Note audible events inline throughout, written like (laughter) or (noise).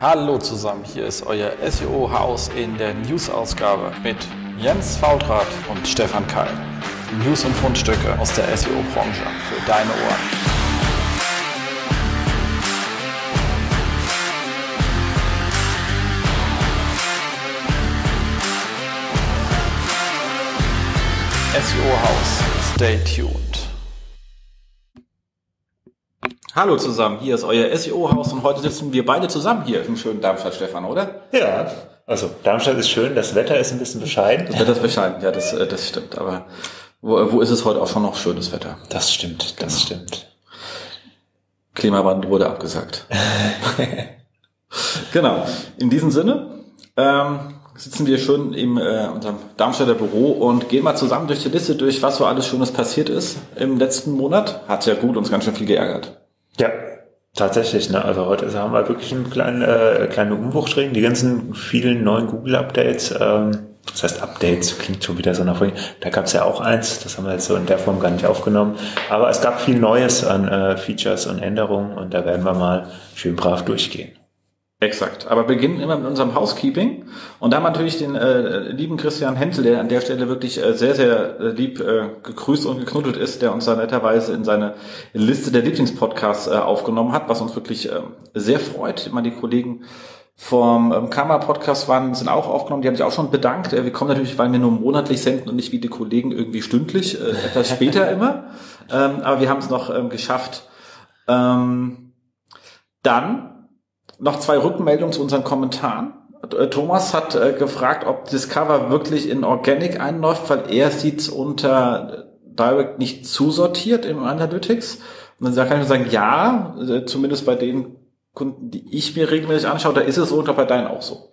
Hallo zusammen, hier ist euer SEO-Haus in der News-Ausgabe mit Jens Faultrat und Stefan Keil. News und Fundstücke aus der SEO-Branche für deine Ohren. SEO-Haus, stay tuned. Hallo zusammen, hier ist euer SEO-Haus und heute sitzen wir beide zusammen hier im schönen Darmstadt, Stefan, oder? Ja, also Darmstadt ist schön, das Wetter ist ein bisschen bescheiden. Das Wetter ist bescheiden, ja, das, äh, das stimmt. Aber wo, wo ist es heute auch schon noch schönes Wetter? Das stimmt, das genau. stimmt. Klimawandel wurde abgesagt. genau, in diesem Sinne ähm, sitzen wir schon im äh, unserem Darmstädter Büro und gehen mal zusammen durch die Liste durch, was so alles Schönes passiert ist im letzten Monat. Hat ja gut uns ganz schön viel geärgert. Ja, tatsächlich. Ne? Also heute haben wir wirklich einen kleinen, äh, kleinen drin. Die ganzen vielen neuen Google-Updates, ähm, das heißt Updates, klingt schon wieder so nach vorhin. Da gab es ja auch eins, das haben wir jetzt so in der Form gar nicht aufgenommen. Aber es gab viel Neues an äh, Features und Änderungen und da werden wir mal schön brav durchgehen. Exakt. Aber beginnen immer mit unserem Housekeeping. Und da haben wir natürlich den äh, lieben Christian Hensel, der an der Stelle wirklich äh, sehr, sehr äh, lieb äh, gegrüßt und geknuddelt ist, der uns da netterweise in seine Liste der Lieblingspodcasts äh, aufgenommen hat, was uns wirklich äh, sehr freut. Immer die Kollegen vom ähm, Kammer-Podcast waren, sind auch aufgenommen, die haben sich auch schon bedankt. Äh, wir kommen natürlich, weil wir nur monatlich senden und nicht wie die Kollegen irgendwie stündlich, äh, etwas später (laughs) immer. Ähm, aber wir haben es noch ähm, geschafft. Ähm, dann noch zwei Rückmeldungen zu unseren Kommentaren. Äh, Thomas hat äh, gefragt, ob Discover wirklich in Organic einläuft, weil er sieht unter Direct nicht zusortiert im Analytics. Und dann kann ich nur sagen, ja, äh, zumindest bei den Kunden, die ich mir regelmäßig anschaue, da ist es so und bei deinen auch so.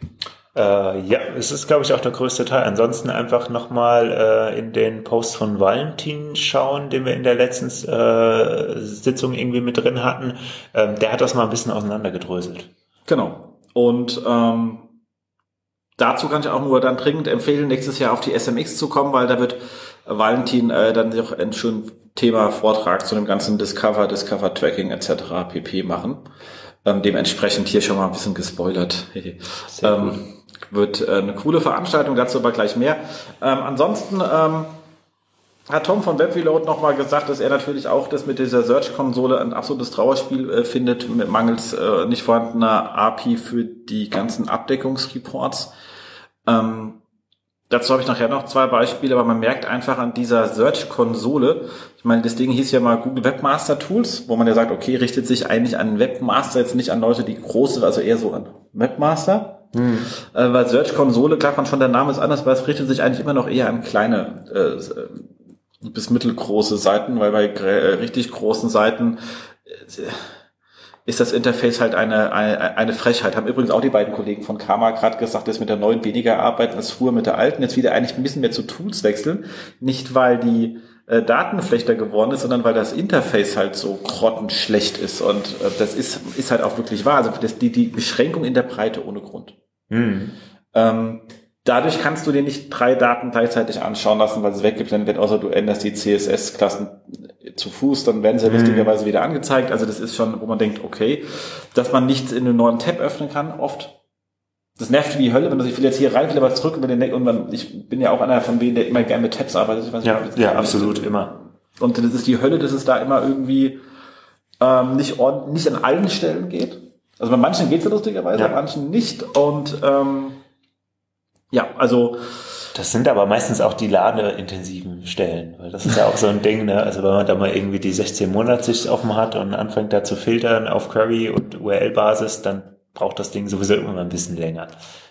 Äh, ja, es ist, glaube ich, auch der größte Teil. Ansonsten einfach nochmal äh, in den Post von Valentin schauen, den wir in der letzten äh, Sitzung irgendwie mit drin hatten. Ähm, der hat das mal ein bisschen auseinandergedröselt. Genau. Und ähm, dazu kann ich auch nur dann dringend empfehlen, nächstes Jahr auf die SMX zu kommen, weil da wird Valentin äh, dann noch ein schönes Thema Vortrag zu dem ganzen Discover, Discover Tracking etc. pp machen. Ähm, dementsprechend hier schon mal ein bisschen gespoilert. (laughs) ähm, wird äh, eine coole Veranstaltung, dazu aber gleich mehr. Ähm, ansonsten ähm, hat Tom von WebReload nochmal gesagt, dass er natürlich auch das mit dieser Search-Konsole ein absolutes Trauerspiel äh, findet, mit mangels äh, nicht vorhandener API für die ganzen Abdeckungsreports. Ähm, dazu habe ich nachher noch zwei Beispiele, aber man merkt einfach an dieser Search-Konsole, ich meine, das Ding hieß ja mal Google Webmaster Tools, wo man ja sagt, okay, richtet sich eigentlich an Webmaster, jetzt nicht an Leute, die große, also eher so an Webmaster. Hm. Äh, weil Search-Konsole, klar, man schon, der Name ist anders, aber es richtet sich eigentlich immer noch eher an kleine äh, bis mittelgroße Seiten, weil bei äh, richtig großen Seiten äh, ist das Interface halt eine, eine, eine Frechheit. Haben übrigens auch die beiden Kollegen von Karma gerade gesagt, dass mit der neuen weniger arbeiten als früher mit der alten. Jetzt wieder eigentlich ein bisschen mehr zu Tools wechseln. Nicht, weil die äh, Daten schlechter geworden ist, sondern weil das Interface halt so grottenschlecht ist. Und äh, das ist, ist halt auch wirklich wahr. Also das, die, die Beschränkung in der Breite ohne Grund. Mhm. Ähm, dadurch kannst du dir nicht drei Daten gleichzeitig anschauen lassen, weil es weggeblendet wird, außer du änderst die CSS-Klassen zu Fuß, dann werden sie mhm. lustigerweise wieder angezeigt. Also das ist schon, wo man denkt, okay, dass man nichts in einem neuen Tab öffnen kann, oft. Das nervt wie Hölle, wenn du, ich will jetzt hier rein, will aber zurück über den Neck und man, ich bin ja auch einer von denen, der immer gerne mit Tabs arbeitet. Ich weiß ja, nicht, ja, absolut, ist. immer. Und das ist die Hölle, dass es da immer irgendwie ähm, nicht, ordentlich, nicht an allen Stellen geht. Also bei manchen geht es ja lustigerweise, ja. bei manchen nicht. Und ähm, ja, also das sind aber meistens auch die ladeintensiven Stellen, weil das ist ja auch so ein Ding, ne? Also wenn man da mal irgendwie die 16 Monatssicht offen hat und anfängt da zu filtern auf Query und URL-Basis, dann braucht das Ding sowieso immer ein bisschen länger.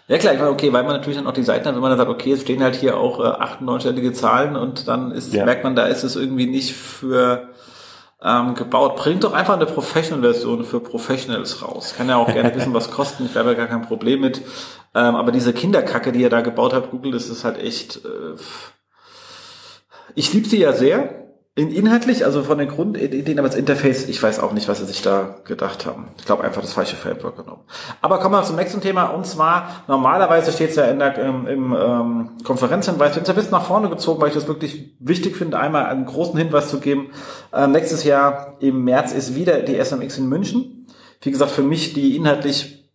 Ja klar, ich meine, okay, weil man natürlich dann auch die Seiten hat, wenn man dann sagt, okay, es stehen halt hier auch äh, acht, neunstellige Zahlen und dann ist, ja. merkt man, da ist es irgendwie nicht für ähm, gebaut. Bringt doch einfach eine Professional-Version für Professionals raus. Kann ja auch gerne (laughs) wissen, was kosten. Ich habe ja gar kein Problem mit. Ähm, aber diese Kinderkacke, die ihr da gebaut habt, Google, das ist halt echt. Äh, ich liebe sie ja sehr. In, inhaltlich, also von den Grundideen, aber das Interface, ich weiß auch nicht, was sie sich da gedacht haben. Ich glaube einfach das falsche Framework genommen. Aber kommen wir zum nächsten Thema und zwar, normalerweise steht es ja in der, im, im ähm, Konferenzhinweis, wir haben ein bisschen nach vorne gezogen, weil ich das wirklich wichtig finde, einmal einen großen Hinweis zu geben. Ähm, nächstes Jahr im März ist wieder die SMX in München. Wie gesagt, für mich die inhaltlich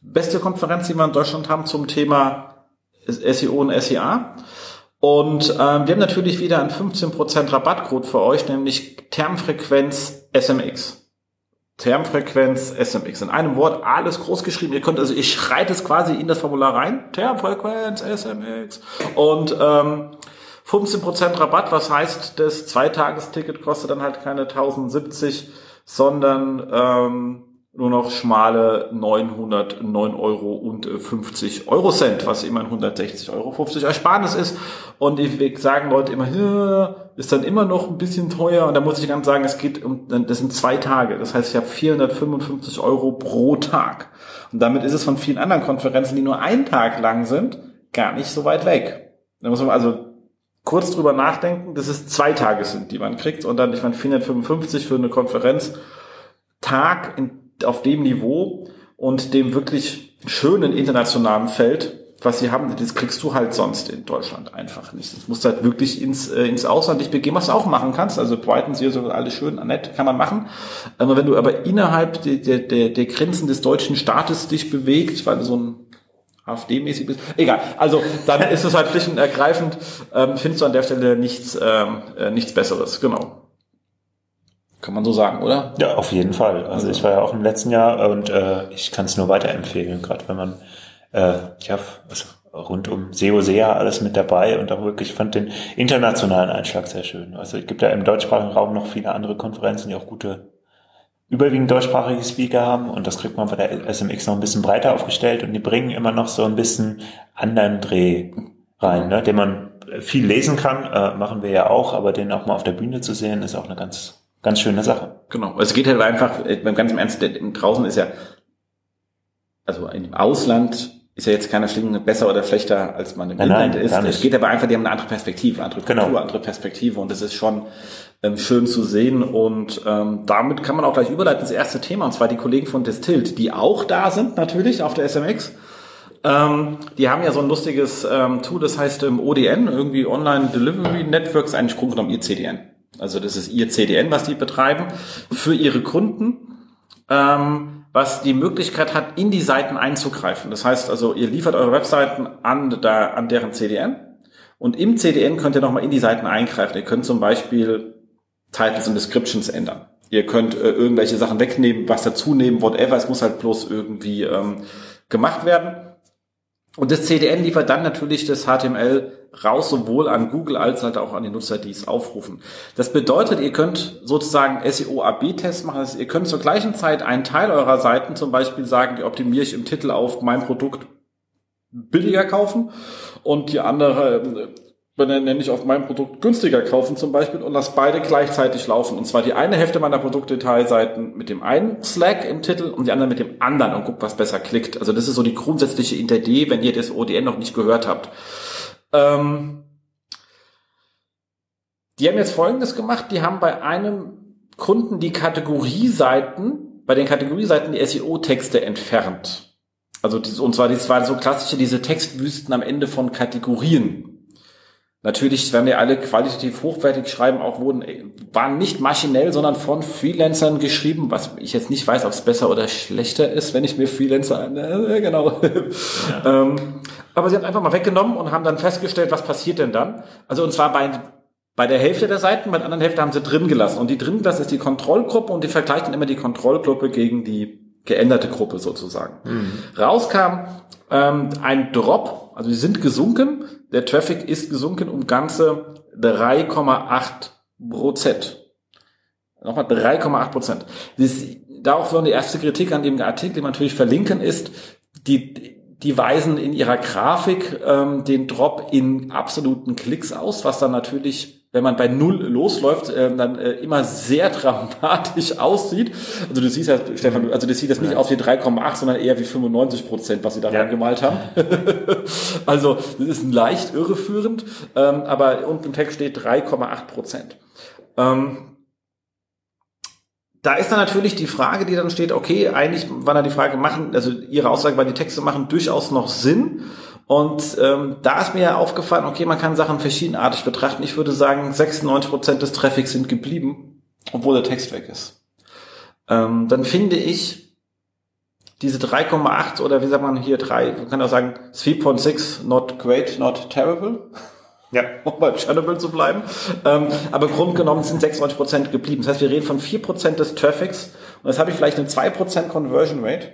beste Konferenz, die wir in Deutschland haben zum Thema SEO und SEA. Und ähm, wir haben natürlich wieder einen 15% Rabattcode für euch, nämlich Termfrequenz SMX. Termfrequenz SMX. In einem Wort alles groß geschrieben. Ihr könnt also, ich schreite es quasi in das Formular rein. Termfrequenz SMX. Und ähm, 15% Rabatt, was heißt, das Zweitagesticket kostet dann halt keine 1070, sondern ähm, nur noch schmale 909 Euro und 50 Euro Cent, was immerhin 160 Euro 50 Ersparnis ist. Und ich sagen Leute immer, ist dann immer noch ein bisschen teuer. Und da muss ich ganz sagen, es geht um, das sind zwei Tage. Das heißt, ich habe 455 Euro pro Tag. Und damit ist es von vielen anderen Konferenzen, die nur einen Tag lang sind, gar nicht so weit weg. Da muss man also kurz drüber nachdenken, dass es zwei Tage sind, die man kriegt und dann, ich meine, 455 für eine Konferenz, Tag in, auf dem Niveau und dem wirklich schönen internationalen Feld, was sie haben, das kriegst du halt sonst in Deutschland einfach nicht. Das musst du halt wirklich ins, äh, ins Ausland dich begeben, was du auch machen kannst. Also Brighton, sie so alles schön, nett, kann man machen. Aber wenn du aber innerhalb der, der, der Grenzen des deutschen Staates dich bewegt, weil du so ein AfD-mäßig bist. Egal. Also dann ist es halt schlicht und ergreifend, ähm, findest du an der Stelle nichts, ähm, äh, nichts Besseres. Genau. Kann man so sagen, oder? Ja, auf jeden Fall. Also, also ich war ja auch im letzten Jahr und äh, ich kann es nur weiterempfehlen, gerade wenn man äh, ja, also rund um SEO SEA alles mit dabei und auch wirklich fand den internationalen Einschlag sehr schön. Also es gibt ja im deutschsprachigen Raum noch viele andere Konferenzen, die auch gute überwiegend deutschsprachige Speaker haben und das kriegt man bei der SMX noch ein bisschen breiter aufgestellt und die bringen immer noch so ein bisschen anderen Dreh rein, ne, den man viel lesen kann, äh, machen wir ja auch, aber den auch mal auf der Bühne zu sehen, ist auch eine ganz, ganz schöne Sache. Genau. Es geht halt einfach, äh, beim ganzen Ernst, draußen ist ja, also im Ausland ist ja jetzt keiner Schlinge besser oder schlechter, als man im nein, Inland nein, ist. Es geht aber einfach, die haben eine andere Perspektive, andere Kultur, genau. andere Perspektive und das ist schon ähm, schön zu sehen und ähm, damit kann man auch gleich überleiten ins erste Thema und zwar die Kollegen von Distilled, die auch da sind natürlich auf der SMX. Ähm, die haben ja so ein lustiges ähm, Tool, das heißt ähm, ODN, irgendwie Online Delivery Networks, eigentlich Grund genommen ihr CDN. Also das ist ihr CDN, was die betreiben für ihre Kunden. Ähm, was die Möglichkeit hat, in die Seiten einzugreifen. Das heißt also, ihr liefert eure Webseiten an, da, an deren CDN und im CDN könnt ihr nochmal in die Seiten eingreifen. Ihr könnt zum Beispiel Titles und Descriptions ändern. Ihr könnt äh, irgendwelche Sachen wegnehmen, was dazu nehmen, whatever. Es muss halt bloß irgendwie ähm, gemacht werden. Und das CDN liefert dann natürlich das HTML raus, sowohl an Google als halt auch an die Nutzer, die es aufrufen. Das bedeutet, ihr könnt sozusagen SEO-AB-Tests machen. Also ihr könnt zur gleichen Zeit einen Teil eurer Seiten zum Beispiel sagen, die optimiere ich im Titel auf mein Produkt billiger kaufen und die andere nenne ich auf mein Produkt günstiger kaufen zum Beispiel und lass beide gleichzeitig laufen. Und zwar die eine Hälfte meiner Produktdetailseiten mit dem einen Slack im Titel und die andere mit dem anderen und guck, was besser klickt. Also das ist so die grundsätzliche Idee, wenn ihr das ODN noch nicht gehört habt. Ähm die haben jetzt Folgendes gemacht. Die haben bei einem Kunden die Kategorieseiten, bei den Kategorieseiten die SEO-Texte entfernt. Also, und zwar, das war so klassische, diese Textwüsten am Ende von Kategorien. Natürlich werden ja alle qualitativ hochwertig schreiben, auch wurden, waren nicht maschinell, sondern von Freelancern geschrieben, was ich jetzt nicht weiß, ob es besser oder schlechter ist, wenn ich mir Freelancer, äh, genau. Ja. (laughs) ähm, aber sie haben einfach mal weggenommen und haben dann festgestellt, was passiert denn dann? Also, und zwar bei, bei der Hälfte der Seiten, bei der anderen Hälfte haben sie drin gelassen. Und die drin gelassen ist die Kontrollgruppe und die vergleichen immer die Kontrollgruppe gegen die geänderte Gruppe sozusagen. Mhm. Rauskam ähm, ein Drop, also die sind gesunken, der Traffic ist gesunken um ganze 3,8 Prozent. Nochmal 3,8 Prozent. Darauf würden die erste Kritik an dem Artikel, den wir natürlich verlinken, ist, die, die weisen in ihrer Grafik ähm, den Drop in absoluten Klicks aus, was dann natürlich wenn man bei Null losläuft, äh, dann äh, immer sehr dramatisch (laughs) aussieht. Also du siehst ja, Stefan, also das sieht das nicht aus wie 3,8, sondern eher wie 95 Prozent, was sie da ja. gemalt haben. (laughs) also das ist leicht irreführend, ähm, aber unten im Text steht 3,8 Prozent. Ähm, da ist dann natürlich die Frage, die dann steht, okay, eigentlich war da die Frage, machen, also Ihre Aussage war, die Texte machen durchaus noch Sinn. Und ähm, da ist mir ja aufgefallen, okay, man kann Sachen verschiedenartig betrachten. Ich würde sagen, 96 Prozent des Traffics sind geblieben, obwohl der Text weg ist. Ähm, dann finde ich, diese 3,8 oder wie sagt man hier 3, man kann auch sagen 3.6, not great, not terrible. Ja. (laughs) Um bei Chernobyl zu bleiben. Ähm, aber grundgenommen sind 96 Prozent geblieben. Das heißt, wir reden von 4% des Traffics und jetzt habe ich vielleicht eine 2% Conversion Rate.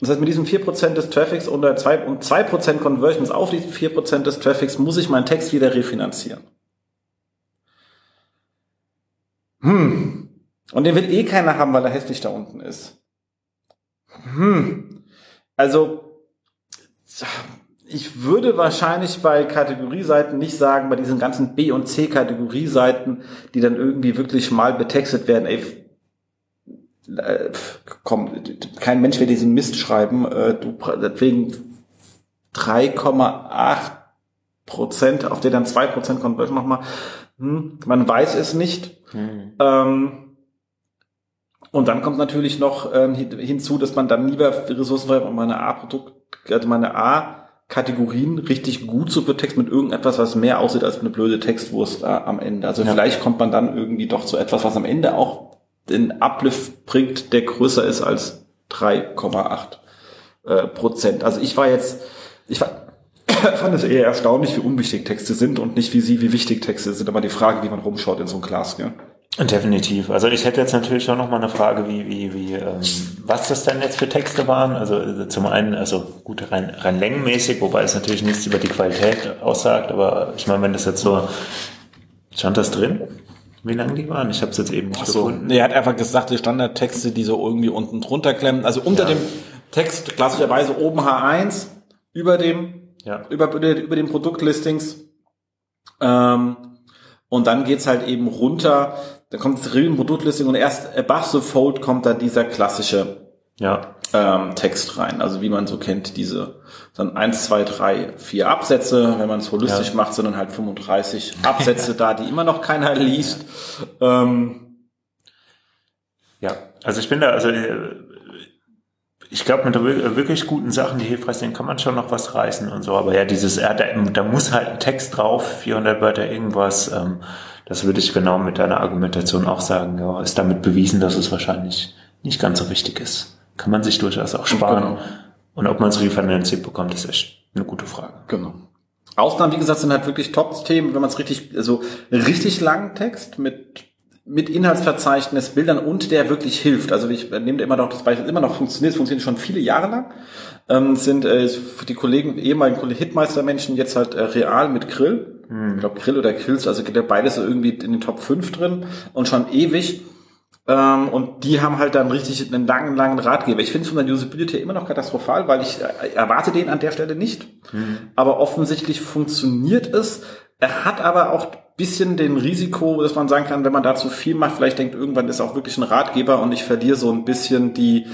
Das heißt, mit diesen 4% des Traffics und 2%, und 2% Conversions auf diesen 4% des Traffics muss ich meinen Text wieder refinanzieren. Hm. Und den will eh keiner haben, weil er hässlich da unten ist. Hm. Also, ich würde wahrscheinlich bei Kategorieseiten nicht sagen, bei diesen ganzen B- und C-Kategorieseiten, die dann irgendwie wirklich mal betextet werden, ey, äh, komm, kein Mensch wird diesen Mist schreiben, äh, du, deswegen 3,8 Prozent, auf der dann 2 Prozent Conversion nochmal, hm, man weiß es nicht. Mhm. Ähm, und dann kommt natürlich noch ähm, hinzu, dass man dann lieber ressourcenfrei meine A-Produkt, also meine A-Kategorien richtig gut zu betexten mit irgendetwas, was mehr aussieht als eine blöde Textwurst äh, am Ende. Also ja. vielleicht kommt man dann irgendwie doch zu etwas, was am Ende auch den Uplift bringt, der größer ist als 3,8 äh, Prozent. Also ich war jetzt, ich war, (coughs) fand es eher erstaunlich, wie unwichtig Texte sind und nicht wie sie, wie wichtig Texte sind. Aber die Frage, wie man rumschaut in so einem Glas, gell? Definitiv. Also ich hätte jetzt natürlich auch noch mal eine Frage, wie, wie, wie, ähm, was das denn jetzt für Texte waren. Also äh, zum einen, also gut rein, rein längenmäßig, wobei es natürlich nichts über die Qualität aussagt, aber ich meine, wenn das jetzt so, stand das drin? Wie lang die waren? Ich habe es jetzt eben nicht so. gefunden. Nee, er hat einfach gesagt, die Standardtexte, die so irgendwie unten drunter klemmen. Also unter ja. dem Text klassischerweise oben H1, über dem, ja. über, über dem Produktlistings. Ähm, und dann geht's halt eben runter da kommt das Produktlisting und erst above the fold kommt dann dieser klassische ja. ähm, Text rein. Also wie man so kennt, diese dann eins, zwei, drei, vier Absätze, wenn man es holistisch ja. macht, sondern halt 35 (laughs) Absätze da, die immer noch keiner liest. Ähm, ja, also ich bin da, also äh, ich glaube, mit wirklich guten Sachen, die hilfreich sind, kann man schon noch was reißen und so. Aber ja, dieses, da, da muss halt ein Text drauf, 400 Wörter irgendwas. Ähm, das würde ich genau mit deiner Argumentation auch sagen. Ja, ist damit bewiesen, dass es wahrscheinlich nicht ganz so wichtig ist. Kann man sich durchaus auch sparen. Genau. Und ob man es refinanziert bekommt, ist echt eine gute Frage. Genau. Ausnahmen, wie gesagt, sind halt wirklich Top-Themen, wenn man es richtig, also richtig langen Text mit mit Inhaltsverzeichnis, Bildern und der wirklich hilft. Also ich nehme immer noch das Beispiel, immer noch funktioniert, es funktioniert schon viele Jahre lang. Ähm, sind äh, für die Kollegen, ehemaligen Hitmeister-Menschen jetzt halt äh, real mit Grill. Hm. Ich glaube Grill oder Grills, also beides irgendwie in den Top 5 drin und schon ewig. Ähm, und die haben halt dann richtig einen langen, langen Ratgeber. Ich finde es von der Usability immer noch katastrophal, weil ich äh, erwarte den an der Stelle nicht. Mhm. Aber offensichtlich funktioniert es. Er hat aber auch bisschen den Risiko, dass man sagen kann, wenn man da zu viel macht, vielleicht denkt irgendwann ist auch wirklich ein Ratgeber und ich verliere so ein bisschen die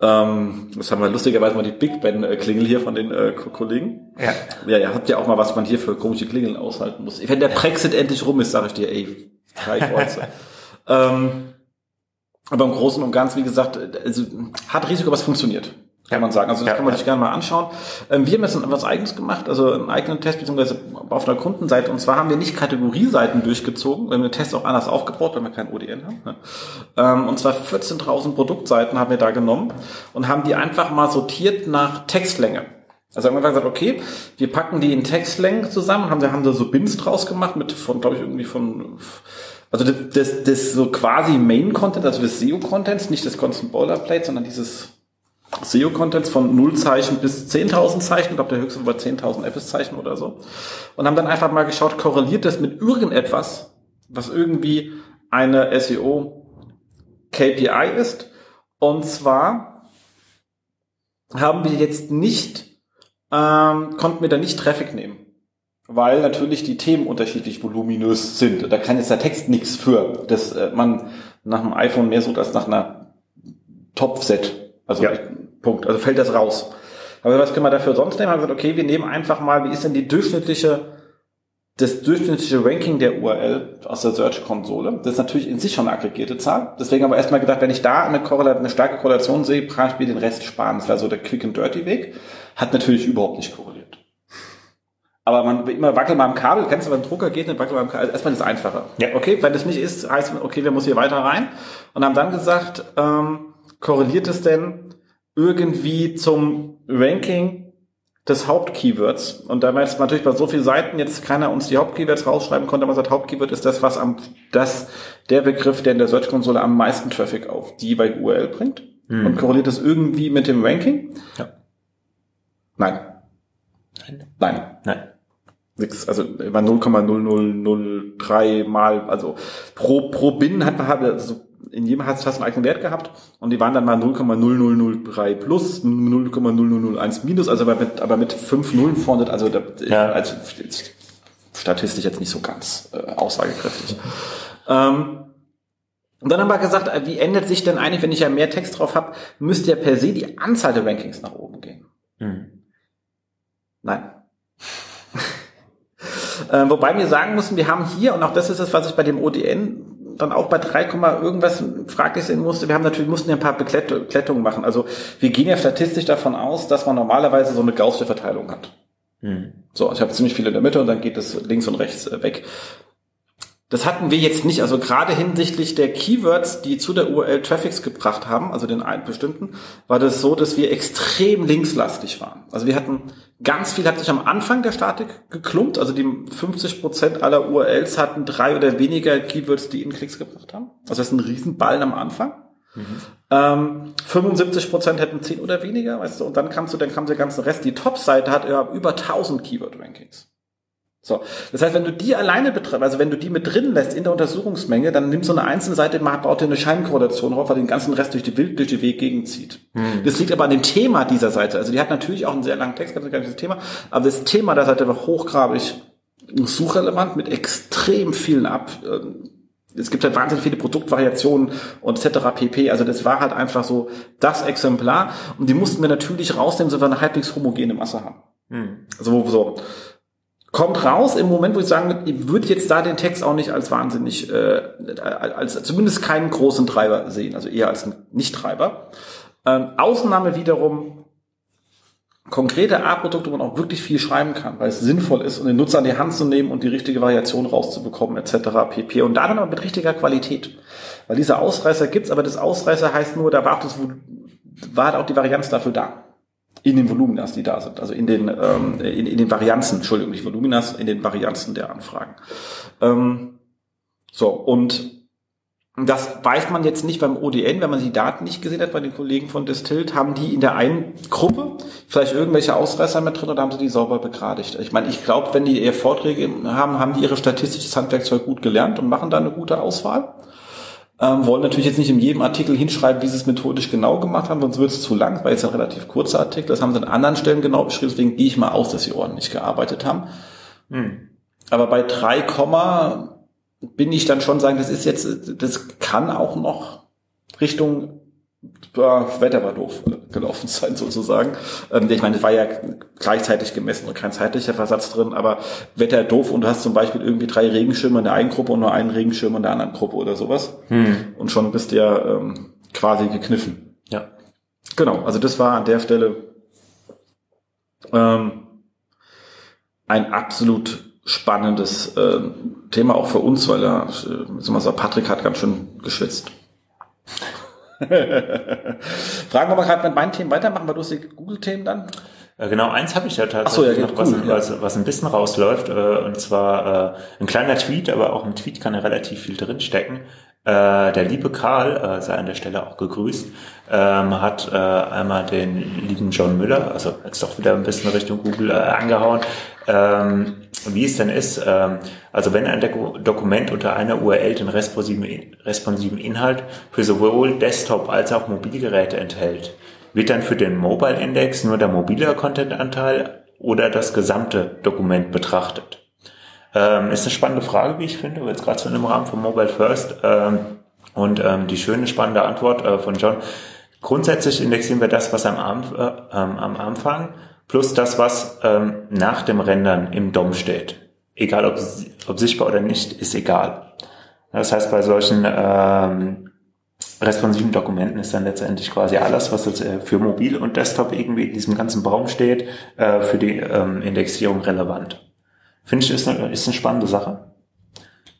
ähm, das haben wir lustigerweise mal die Big Ben Klingel hier von den äh, Kollegen. Ja. Ja, ihr habt ja auch mal, was man hier für komische Klingeln aushalten muss. Wenn der Brexit endlich rum ist, sage ich dir, ey, drei Kreuze. (laughs) ähm, aber im Großen und Ganzen, wie gesagt, also hat Risiko, aber es funktioniert kann man sagen. Also das ja, kann man ja. sich gerne mal anschauen. Ähm, wir haben jetzt etwas Eigenes gemacht, also einen eigenen Test, beziehungsweise auf einer Kundenseite. Und zwar haben wir nicht Kategorieseiten durchgezogen, wir haben den Test auch anders aufgebaut, weil wir kein ODN haben. Ne? Ähm, und zwar 14.000 Produktseiten haben wir da genommen und haben die einfach mal sortiert nach Textlänge. Also haben wir gesagt, okay, wir packen die in Textlänge zusammen, haben, haben da so Bins draus gemacht mit von, glaube ich, irgendwie von also das, das, das so quasi Main-Content, also das SEO-Contents, nicht das Constant Boilerplate, sondern dieses SEO-Contents von 0 Zeichen bis 10.000 Zeichen, ich glaube der höchste war 10.000 FS-Zeichen oder so. Und haben dann einfach mal geschaut, korreliert das mit irgendetwas, was irgendwie eine SEO-KPI ist. Und zwar haben wir jetzt nicht, ähm, konnten wir da nicht Traffic nehmen. Weil natürlich die Themen unterschiedlich voluminös sind. Da kann jetzt der Text nichts für, dass äh, man nach einem iPhone mehr sucht als nach einer Top-Set. Also ja. Punkt. Also fällt das raus. Aber was können wir dafür sonst nehmen? Haben wir gesagt, okay, wir nehmen einfach mal, wie ist denn die durchschnittliche, das durchschnittliche Ranking der URL aus der Search-Konsole? Das ist natürlich in sich schon eine aggregierte Zahl. Deswegen haben wir erstmal gedacht, wenn ich da eine, eine starke Korrelation sehe, kann ich mir den Rest sparen. Das wäre so der Quick and Dirty Weg. Hat natürlich überhaupt nicht korreliert. Aber man immer wackelt mal am Kabel, kennst du, wenn ein Drucker geht, dann wackelt mal am Kabel. Also erstmal ist es einfacher. Ja. Okay, wenn das nicht ist, heißt okay, wir müssen hier weiter rein. Und haben dann gesagt, ähm, korreliert es denn irgendwie zum Ranking des Hauptkeywords. Und da man jetzt natürlich bei so vielen Seiten jetzt keiner uns die Hauptkeywords rausschreiben konnte, man sagt, Hauptkeyword ist das, was am, das, der Begriff, der in der Search-Konsole am meisten Traffic auf die bei URL bringt. Mhm. Und korreliert das irgendwie mit dem Ranking? Ja. Nein. Nein. Nein. Nein. Nix, also über 0,0003 mal, also pro, pro Bin hat man also in jedem hat es fast einen eigenen Wert gehabt und die waren dann mal 0,0003 plus, 0,0001 minus, also aber mit, aber mit fünf Nullen vorne, also, da, ja. also statistisch jetzt nicht so ganz äh, aussagekräftig. Ähm, und dann haben wir gesagt, äh, wie ändert sich denn eigentlich, wenn ich ja mehr Text drauf habe, müsste ja per se die Anzahl der Rankings nach oben gehen. Mhm. Nein. Äh, wobei wir sagen müssen, wir haben hier, und auch das ist es, was ich bei dem ODN dann auch bei 3, irgendwas fraglich sehen musste. Wir haben natürlich, mussten ja ein paar Beklettungen machen. Also wir gehen ja statistisch davon aus, dass man normalerweise so eine gaussische Verteilung hat. Mhm. So, ich habe ziemlich viele in der Mitte und dann geht es links und rechts äh, weg. Das hatten wir jetzt nicht, also gerade hinsichtlich der Keywords, die zu der URL Traffics gebracht haben, also den einen bestimmten, war das so, dass wir extrem linkslastig waren. Also wir hatten ganz viel, hat sich am Anfang der Statik geklumpt, also die 50 Prozent aller URLs hatten drei oder weniger Keywords, die ihnen Klicks gebracht haben. Also das ist ein Riesenballen am Anfang. Mhm. Ähm, 75 Prozent hätten zehn oder weniger, weißt du, und dann kam so, dann kam der ganze Rest. Die Top-Seite hat über 1000 Keyword-Rankings. So. Das heißt, wenn du die alleine betreibst, also wenn du die mit drin lässt in der Untersuchungsmenge, dann nimmst du eine einzelne Seite, baut dir eine Scheinkorrelation drauf, weil den ganzen Rest durch die Bild, durch die Weg gegenzieht. Hm. Das liegt aber an dem Thema dieser Seite. Also die hat natürlich auch einen sehr langen Text, ganz dieses Thema, aber das Thema der Seite war hochgrabig suchrelevant mit extrem vielen Ab, ähm, es gibt halt wahnsinnig viele Produktvariationen und etc. pp. Also das war halt einfach so das Exemplar und die mussten wir natürlich rausnehmen, so wir eine halbwegs homogene Masse haben. Hm. Also so kommt raus im Moment, wo ich sagen würde, ich jetzt da den Text auch nicht als wahnsinnig, äh, als zumindest keinen großen Treiber sehen, also eher als Nicht-Treiber. Ähm, Ausnahme wiederum konkrete A-Produkte, wo man auch wirklich viel schreiben kann, weil es sinnvoll ist, um den Nutzer an die Hand zu nehmen und die richtige Variation rauszubekommen, etc. pp. Und da dann aber mit richtiger Qualität. Weil diese Ausreißer gibt's, aber das Ausreißer heißt nur, da war auch, das, war halt auch die Varianz dafür da in den Voluminas, die da sind, also in den, ähm, in, in den Varianzen, Entschuldigung, nicht Voluminas, in den Varianzen der Anfragen. Ähm, so, und das weiß man jetzt nicht beim ODN, wenn man die Daten nicht gesehen hat bei den Kollegen von Distilled, haben die in der einen Gruppe vielleicht irgendwelche Ausreißer mit drin oder haben sie die sauber begradigt? Ich meine, ich glaube, wenn die eher Vorträge haben, haben die ihre statistisches Handwerkzeug gut gelernt und machen da eine gute Auswahl. Ähm, wollen natürlich jetzt nicht in jedem Artikel hinschreiben, wie sie es methodisch genau gemacht haben, sonst wird es zu lang, weil es ein relativ kurzer Artikel. Das haben sie an anderen Stellen genau beschrieben, deswegen gehe ich mal aus, dass sie ordentlich gearbeitet haben. Hm. Aber bei 3, bin ich dann schon sagen, das ist jetzt, das kann auch noch Richtung ja, Wetter war doof gelaufen (laughs) sein sozusagen. Ähm, ich meine, es war ja gleichzeitig gemessen und kein zeitlicher Versatz drin, aber Wetter doof und du hast zum Beispiel irgendwie drei Regenschirme in der einen Gruppe und nur einen Regenschirm in der anderen Gruppe oder sowas. Hm. Und schon bist du ja ähm, quasi gekniffen. Ja. Genau, also das war an der Stelle ähm, ein absolut spannendes äh, Thema auch für uns, weil er, äh, Patrick hat ganz schön geschwitzt. (laughs) Fragen wir mal gerade mit meinen Themen weitermachen, weil du hast die Google-Themen dann. Genau, eins habe ich ja tatsächlich so, ja, noch, was, cool, was, was, ein bisschen rausläuft, äh, und zwar äh, ein kleiner Tweet, aber auch im Tweet kann ja relativ viel drinstecken. Äh, der liebe Karl, äh, sei an der Stelle auch gegrüßt, ähm, hat äh, einmal den lieben John Müller, also jetzt doch wieder ein bisschen Richtung Google äh, angehauen, ähm, wie es denn ist. Ähm, also wenn ein Dokument unter einer URL den responsiven, responsiven Inhalt für sowohl Desktop als auch Mobilgeräte enthält, wird dann für den Mobile Index nur der mobile Content-Anteil oder das gesamte Dokument betrachtet. Ähm, ist eine spannende Frage, wie ich finde, jetzt gerade so im Rahmen von Mobile First. Ähm, und ähm, die schöne, spannende Antwort äh, von John. Grundsätzlich indexieren wir das, was am, äh, ähm, am Anfang plus das, was ähm, nach dem Rendern im DOM steht. Egal ob, ob sichtbar oder nicht, ist egal. Das heißt, bei solchen ähm, responsiven Dokumenten ist dann letztendlich quasi alles, was jetzt äh, für Mobil und Desktop irgendwie in diesem ganzen Baum steht, äh, für die ähm, Indexierung relevant. Finde ich, ist eine, ist eine spannende Sache.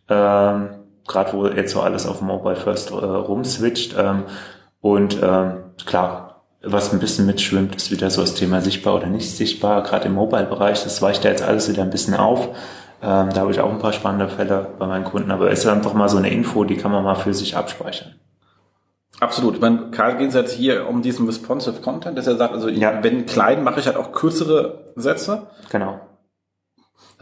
Ähm, Gerade wo jetzt so alles auf Mobile First äh, rumswitcht. Ähm, und ähm, klar, was ein bisschen mitschwimmt, ist wieder so das Thema sichtbar oder nicht sichtbar, gerade im Mobile-Bereich. Das weicht ja jetzt alles wieder ein bisschen auf. Ähm, da habe ich auch ein paar spannende Fälle bei meinen Kunden, aber es ist einfach mal so eine Info, die kann man mal für sich abspeichern. Absolut. Ich meine, Karl geht es jetzt hier um diesen responsive Content, dass er sagt, also ja. wenn klein, mache ich halt auch kürzere Sätze. Genau.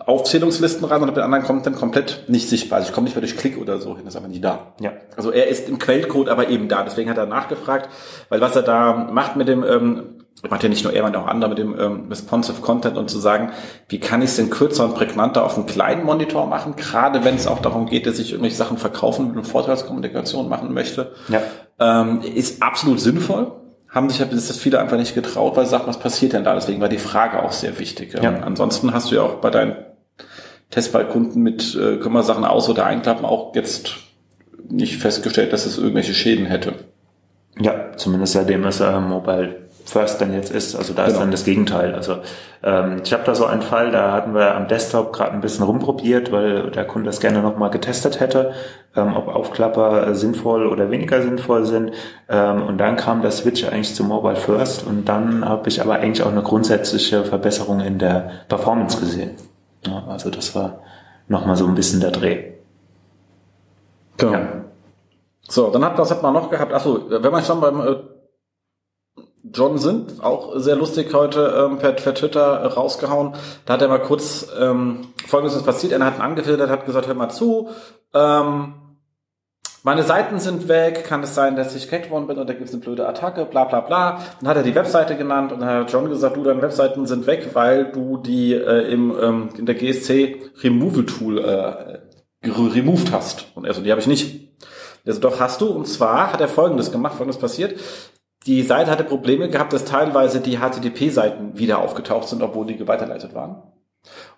Aufzählungslisten rein und mit anderen Content komplett nicht sichtbar. Also ich komme nicht mehr durch Klick oder so hin, ist aber nicht da. Ja. Also er ist im Quellcode aber eben da. Deswegen hat er nachgefragt, weil was er da macht mit dem, ähm, macht ja nicht nur er, sondern auch andere mit dem ähm, responsive Content und zu sagen, wie kann ich es denn kürzer und prägnanter auf einem kleinen Monitor machen, gerade wenn es auch darum geht, dass ich irgendwelche Sachen verkaufen und Vorteilskommunikation machen möchte. Ja ähm, ist absolut sinnvoll. Haben sich das viele einfach nicht getraut, weil sie sagen, was passiert denn da? Deswegen war die Frage auch sehr wichtig. Ja. Ansonsten hast du ja auch bei deinen Testballkunden mit äh, können wir Sachen aus- oder einklappen auch jetzt nicht festgestellt, dass es irgendwelche Schäden hätte. Ja, zumindest seitdem es äh, Mobile First dann jetzt ist. Also da genau. ist dann das Gegenteil. Also ähm, ich habe da so einen Fall, da hatten wir am Desktop gerade ein bisschen rumprobiert, weil der Kunde das gerne nochmal getestet hätte, ähm, ob Aufklapper sinnvoll oder weniger sinnvoll sind. Ähm, und dann kam der Switch eigentlich zu Mobile First und dann habe ich aber eigentlich auch eine grundsätzliche Verbesserung in der Performance gesehen. Ja, also das war nochmal so ein bisschen der Dreh. Genau. Ja. So, dann hat, was hat man noch gehabt? Achso, wenn man schon beim äh, John sind, auch sehr lustig heute ähm, per, per Twitter rausgehauen. Da hat er mal kurz ähm, Folgendes passiert. Er hat ihn angefiltert, hat gesagt, hör mal zu, ähm, meine Seiten sind weg, kann es sein, dass ich gehackt worden bin und da gibt es eine blöde Attacke, bla bla bla. Dann hat er die Webseite genannt und dann hat John gesagt, du, deine Webseiten sind weg, weil du die äh, im, ähm, in der GSC Removal Tool äh, removed hast. Und er so, die habe ich nicht. Also doch hast du. Und zwar hat er folgendes gemacht, folgendes passiert die Seite hatte Probleme gehabt, dass teilweise die HTTP-Seiten wieder aufgetaucht sind, obwohl die weiterleitet waren.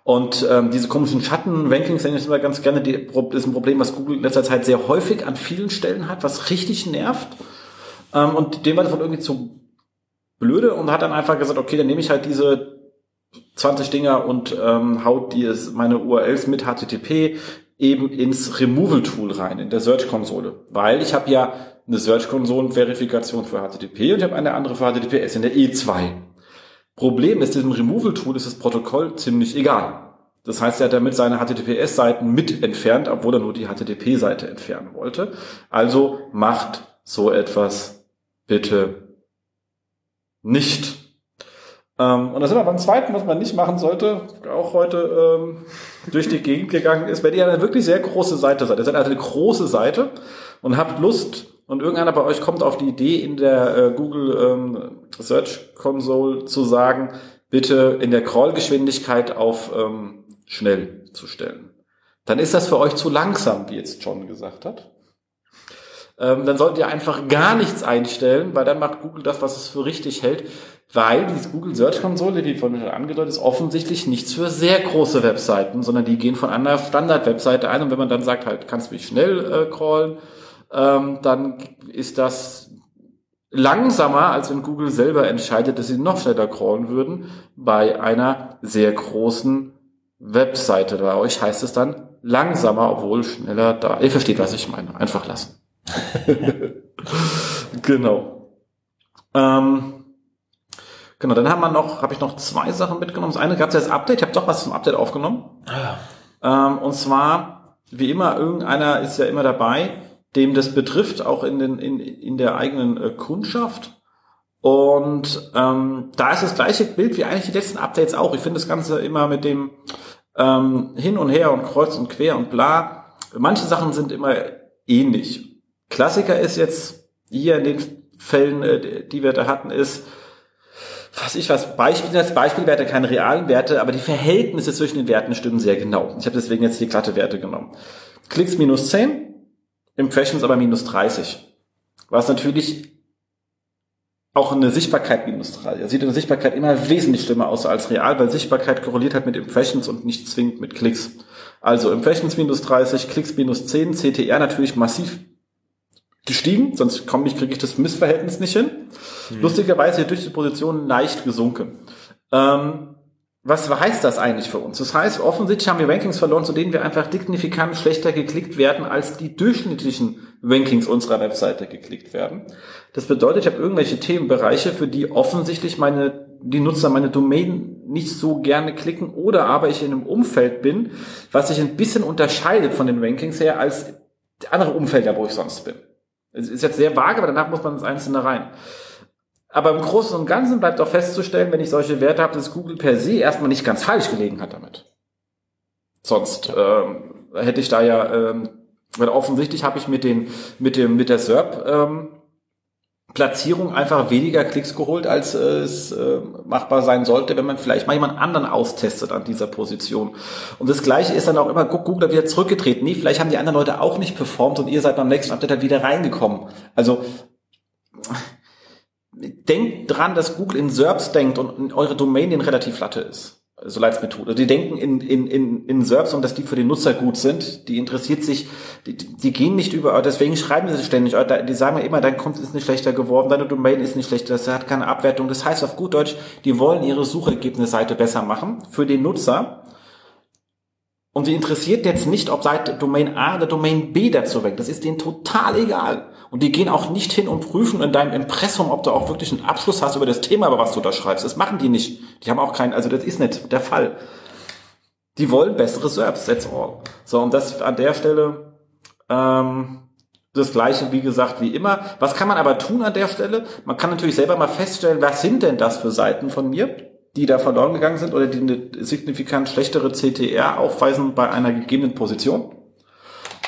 Und ähm, diese komischen Schatten-Rankings nenne ich immer ganz gerne, die, ist ein Problem, was Google in letzter Zeit sehr häufig an vielen Stellen hat, was richtig nervt. Ähm, und dem war das irgendwie zu blöde und hat dann einfach gesagt, okay, dann nehme ich halt diese 20 Dinger und ähm, haut die meine URLs mit HTTP eben ins Removal-Tool rein, in der Search-Konsole. Weil ich habe ja eine Search-Konsolen-Verifikation für HTTP und ich habe eine andere für HTTPS in der E2. Problem ist, diesem Removal-Tool ist das Protokoll ziemlich egal. Das heißt, er hat damit seine HTTPS-Seiten mit entfernt, obwohl er nur die HTTP-Seite entfernen wollte. Also macht so etwas bitte nicht. Ähm, und da sind wir beim zweiten, was man nicht machen sollte, auch heute ähm, (laughs) durch die Gegend gegangen ist, wenn ihr eine wirklich sehr große Seite seid. Ihr seid also eine große Seite und habt Lust, und irgendeiner bei euch kommt auf die Idee, in der äh, Google ähm, Search Console zu sagen, bitte in der Crawlgeschwindigkeit auf ähm, schnell zu stellen. Dann ist das für euch zu langsam, wie jetzt John gesagt hat. Ähm, dann solltet ihr einfach gar nichts einstellen, weil dann macht Google das, was es für richtig hält, weil die Google Search Konsole, wie vorhin schon angedeutet ist, offensichtlich nichts für sehr große Webseiten, sondern die gehen von einer Standard-Webseite ein und wenn man dann sagt, halt, kannst du mich schnell äh, crawlen, ähm, dann ist das langsamer, als wenn Google selber entscheidet, dass sie noch schneller crawlen würden bei einer sehr großen Webseite. Bei euch heißt es dann langsamer, obwohl schneller da. Ihr versteht, was ich meine. Einfach lassen. (laughs) genau. Ähm, genau, dann haben wir noch, habe ich noch zwei Sachen mitgenommen. Das eine gab es ja das Update. Ich habe doch was zum Update aufgenommen. Ah. Ähm, und zwar, wie immer, irgendeiner ist ja immer dabei, dem das betrifft, auch in, den, in, in der eigenen äh, Kundschaft. Und ähm, da ist das gleiche Bild wie eigentlich die letzten Updates auch. Ich finde das Ganze immer mit dem ähm, Hin und Her und Kreuz und Quer und bla. Manche Sachen sind immer ähnlich. Klassiker ist jetzt hier in den Fällen, äh, die wir da hatten, ist, was ich was, Beispiel als Beispielwerte, keine realen Werte, aber die Verhältnisse zwischen den Werten stimmen sehr genau. Ich habe deswegen jetzt die glatte Werte genommen. Klicks minus 10, Impressions aber minus 30. Was natürlich auch eine Sichtbarkeit minus 30. Er sieht eine Sichtbarkeit immer wesentlich schlimmer aus als real, weil Sichtbarkeit korreliert halt mit Impressions und nicht zwingend mit Klicks. Also Impressions minus 30, Klicks minus 10, CTR natürlich massiv gestiegen, sonst komme ich, kriege ich das Missverhältnis nicht hin. Mhm. Lustigerweise durch die Position leicht gesunken. Ähm, was heißt das eigentlich für uns? Das heißt, offensichtlich haben wir Rankings verloren, zu denen wir einfach signifikant schlechter geklickt werden, als die durchschnittlichen Rankings unserer Webseite geklickt werden. Das bedeutet, ich habe irgendwelche Themenbereiche, für die offensichtlich meine, die Nutzer meine Domain nicht so gerne klicken oder aber ich in einem Umfeld bin, was sich ein bisschen unterscheidet von den Rankings her als andere Umfelder, wo ich sonst bin. Es ist jetzt sehr vage, aber danach muss man ins Einzelne rein. Aber im Großen und Ganzen bleibt auch festzustellen, wenn ich solche Werte habe, dass Google per se erstmal nicht ganz falsch gelegen hat damit. Sonst ähm, hätte ich da ja, ähm, weil offensichtlich habe ich mit den mit dem mit der SERP ähm, Platzierung einfach weniger Klicks geholt, als äh, es äh, machbar sein sollte, wenn man vielleicht mal jemand anderen austestet an dieser Position. Und das Gleiche ist dann auch immer, guck, Google hat wieder zurückgetreten. Nee, vielleicht haben die anderen Leute auch nicht performt und ihr seid beim nächsten Update halt wieder reingekommen. Also denkt dran, dass Google in SERPs denkt und eure Domain den relativ Latte ist. So Leitsmethode. Die denken in, in, in, in SERPs und dass die für den Nutzer gut sind. Die interessiert sich, die, die gehen nicht über, deswegen schreiben sie ständig, die sagen immer, dein Content ist nicht schlechter geworden, deine Domain ist nicht schlechter, das hat keine Abwertung. Das heißt auf gut Deutsch, die wollen ihre Suchergebnisseite besser machen für den Nutzer und sie interessiert jetzt nicht, ob seit Domain A oder Domain B dazu weg. Das ist denen total egal. Und die gehen auch nicht hin und prüfen in deinem Impressum, ob du auch wirklich einen Abschluss hast über das Thema, über was du da schreibst. Das machen die nicht. Die haben auch keinen, also das ist nicht der Fall. Die wollen bessere Serbs, that's all. So, und das an der Stelle ähm, das gleiche, wie gesagt, wie immer. Was kann man aber tun an der Stelle? Man kann natürlich selber mal feststellen, was sind denn das für Seiten von mir? Die da verloren gegangen sind oder die eine signifikant schlechtere CTR aufweisen bei einer gegebenen Position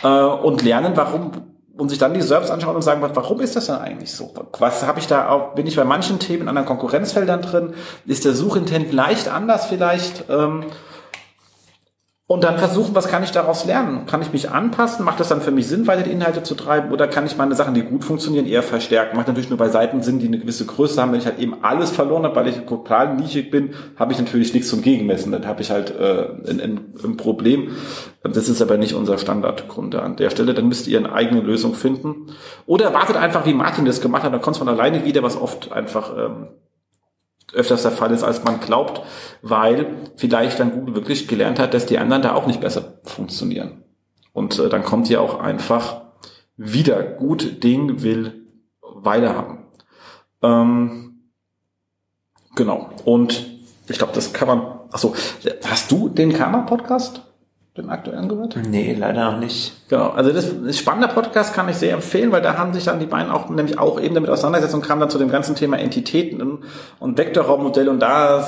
äh, und lernen, warum und sich dann die Service anschauen und sagen, warum ist das denn eigentlich so? Was habe ich da auch, bin ich bei manchen Themen in anderen Konkurrenzfeldern drin? Ist der Suchintent leicht anders vielleicht? Ähm, und dann versuchen, was kann ich daraus lernen? Kann ich mich anpassen? Macht das dann für mich Sinn, weiter die Inhalte zu treiben? Oder kann ich meine Sachen, die gut funktionieren, eher verstärken? Macht natürlich nur bei Seiten Sinn, die eine gewisse Größe haben. Wenn ich halt eben alles verloren habe, weil ich total nischig bin, habe ich natürlich nichts zum Gegenmessen. Dann habe ich halt äh, ein, ein, ein Problem. Das ist aber nicht unser Standardkunde an der Stelle. Dann müsst ihr eine eigene Lösung finden. Oder wartet einfach, wie Martin das gemacht hat. Dann kommt von alleine wieder, was oft einfach ähm, öfters der Fall ist, als man glaubt, weil vielleicht dann Google wirklich gelernt hat, dass die anderen da auch nicht besser funktionieren. Und äh, dann kommt ja auch einfach wieder gut Ding will weiter haben. Ähm, genau. Und ich glaube, das kann man. Achso, hast du den Karma-Podcast? Den aktuellen gehört? Nee, leider noch nicht. Genau, also das ist ein spannender Podcast, kann ich sehr empfehlen, weil da haben sich dann die beiden auch nämlich auch eben damit auseinandergesetzt und kamen dann zu dem ganzen Thema Entitäten und Vektorraummodell und da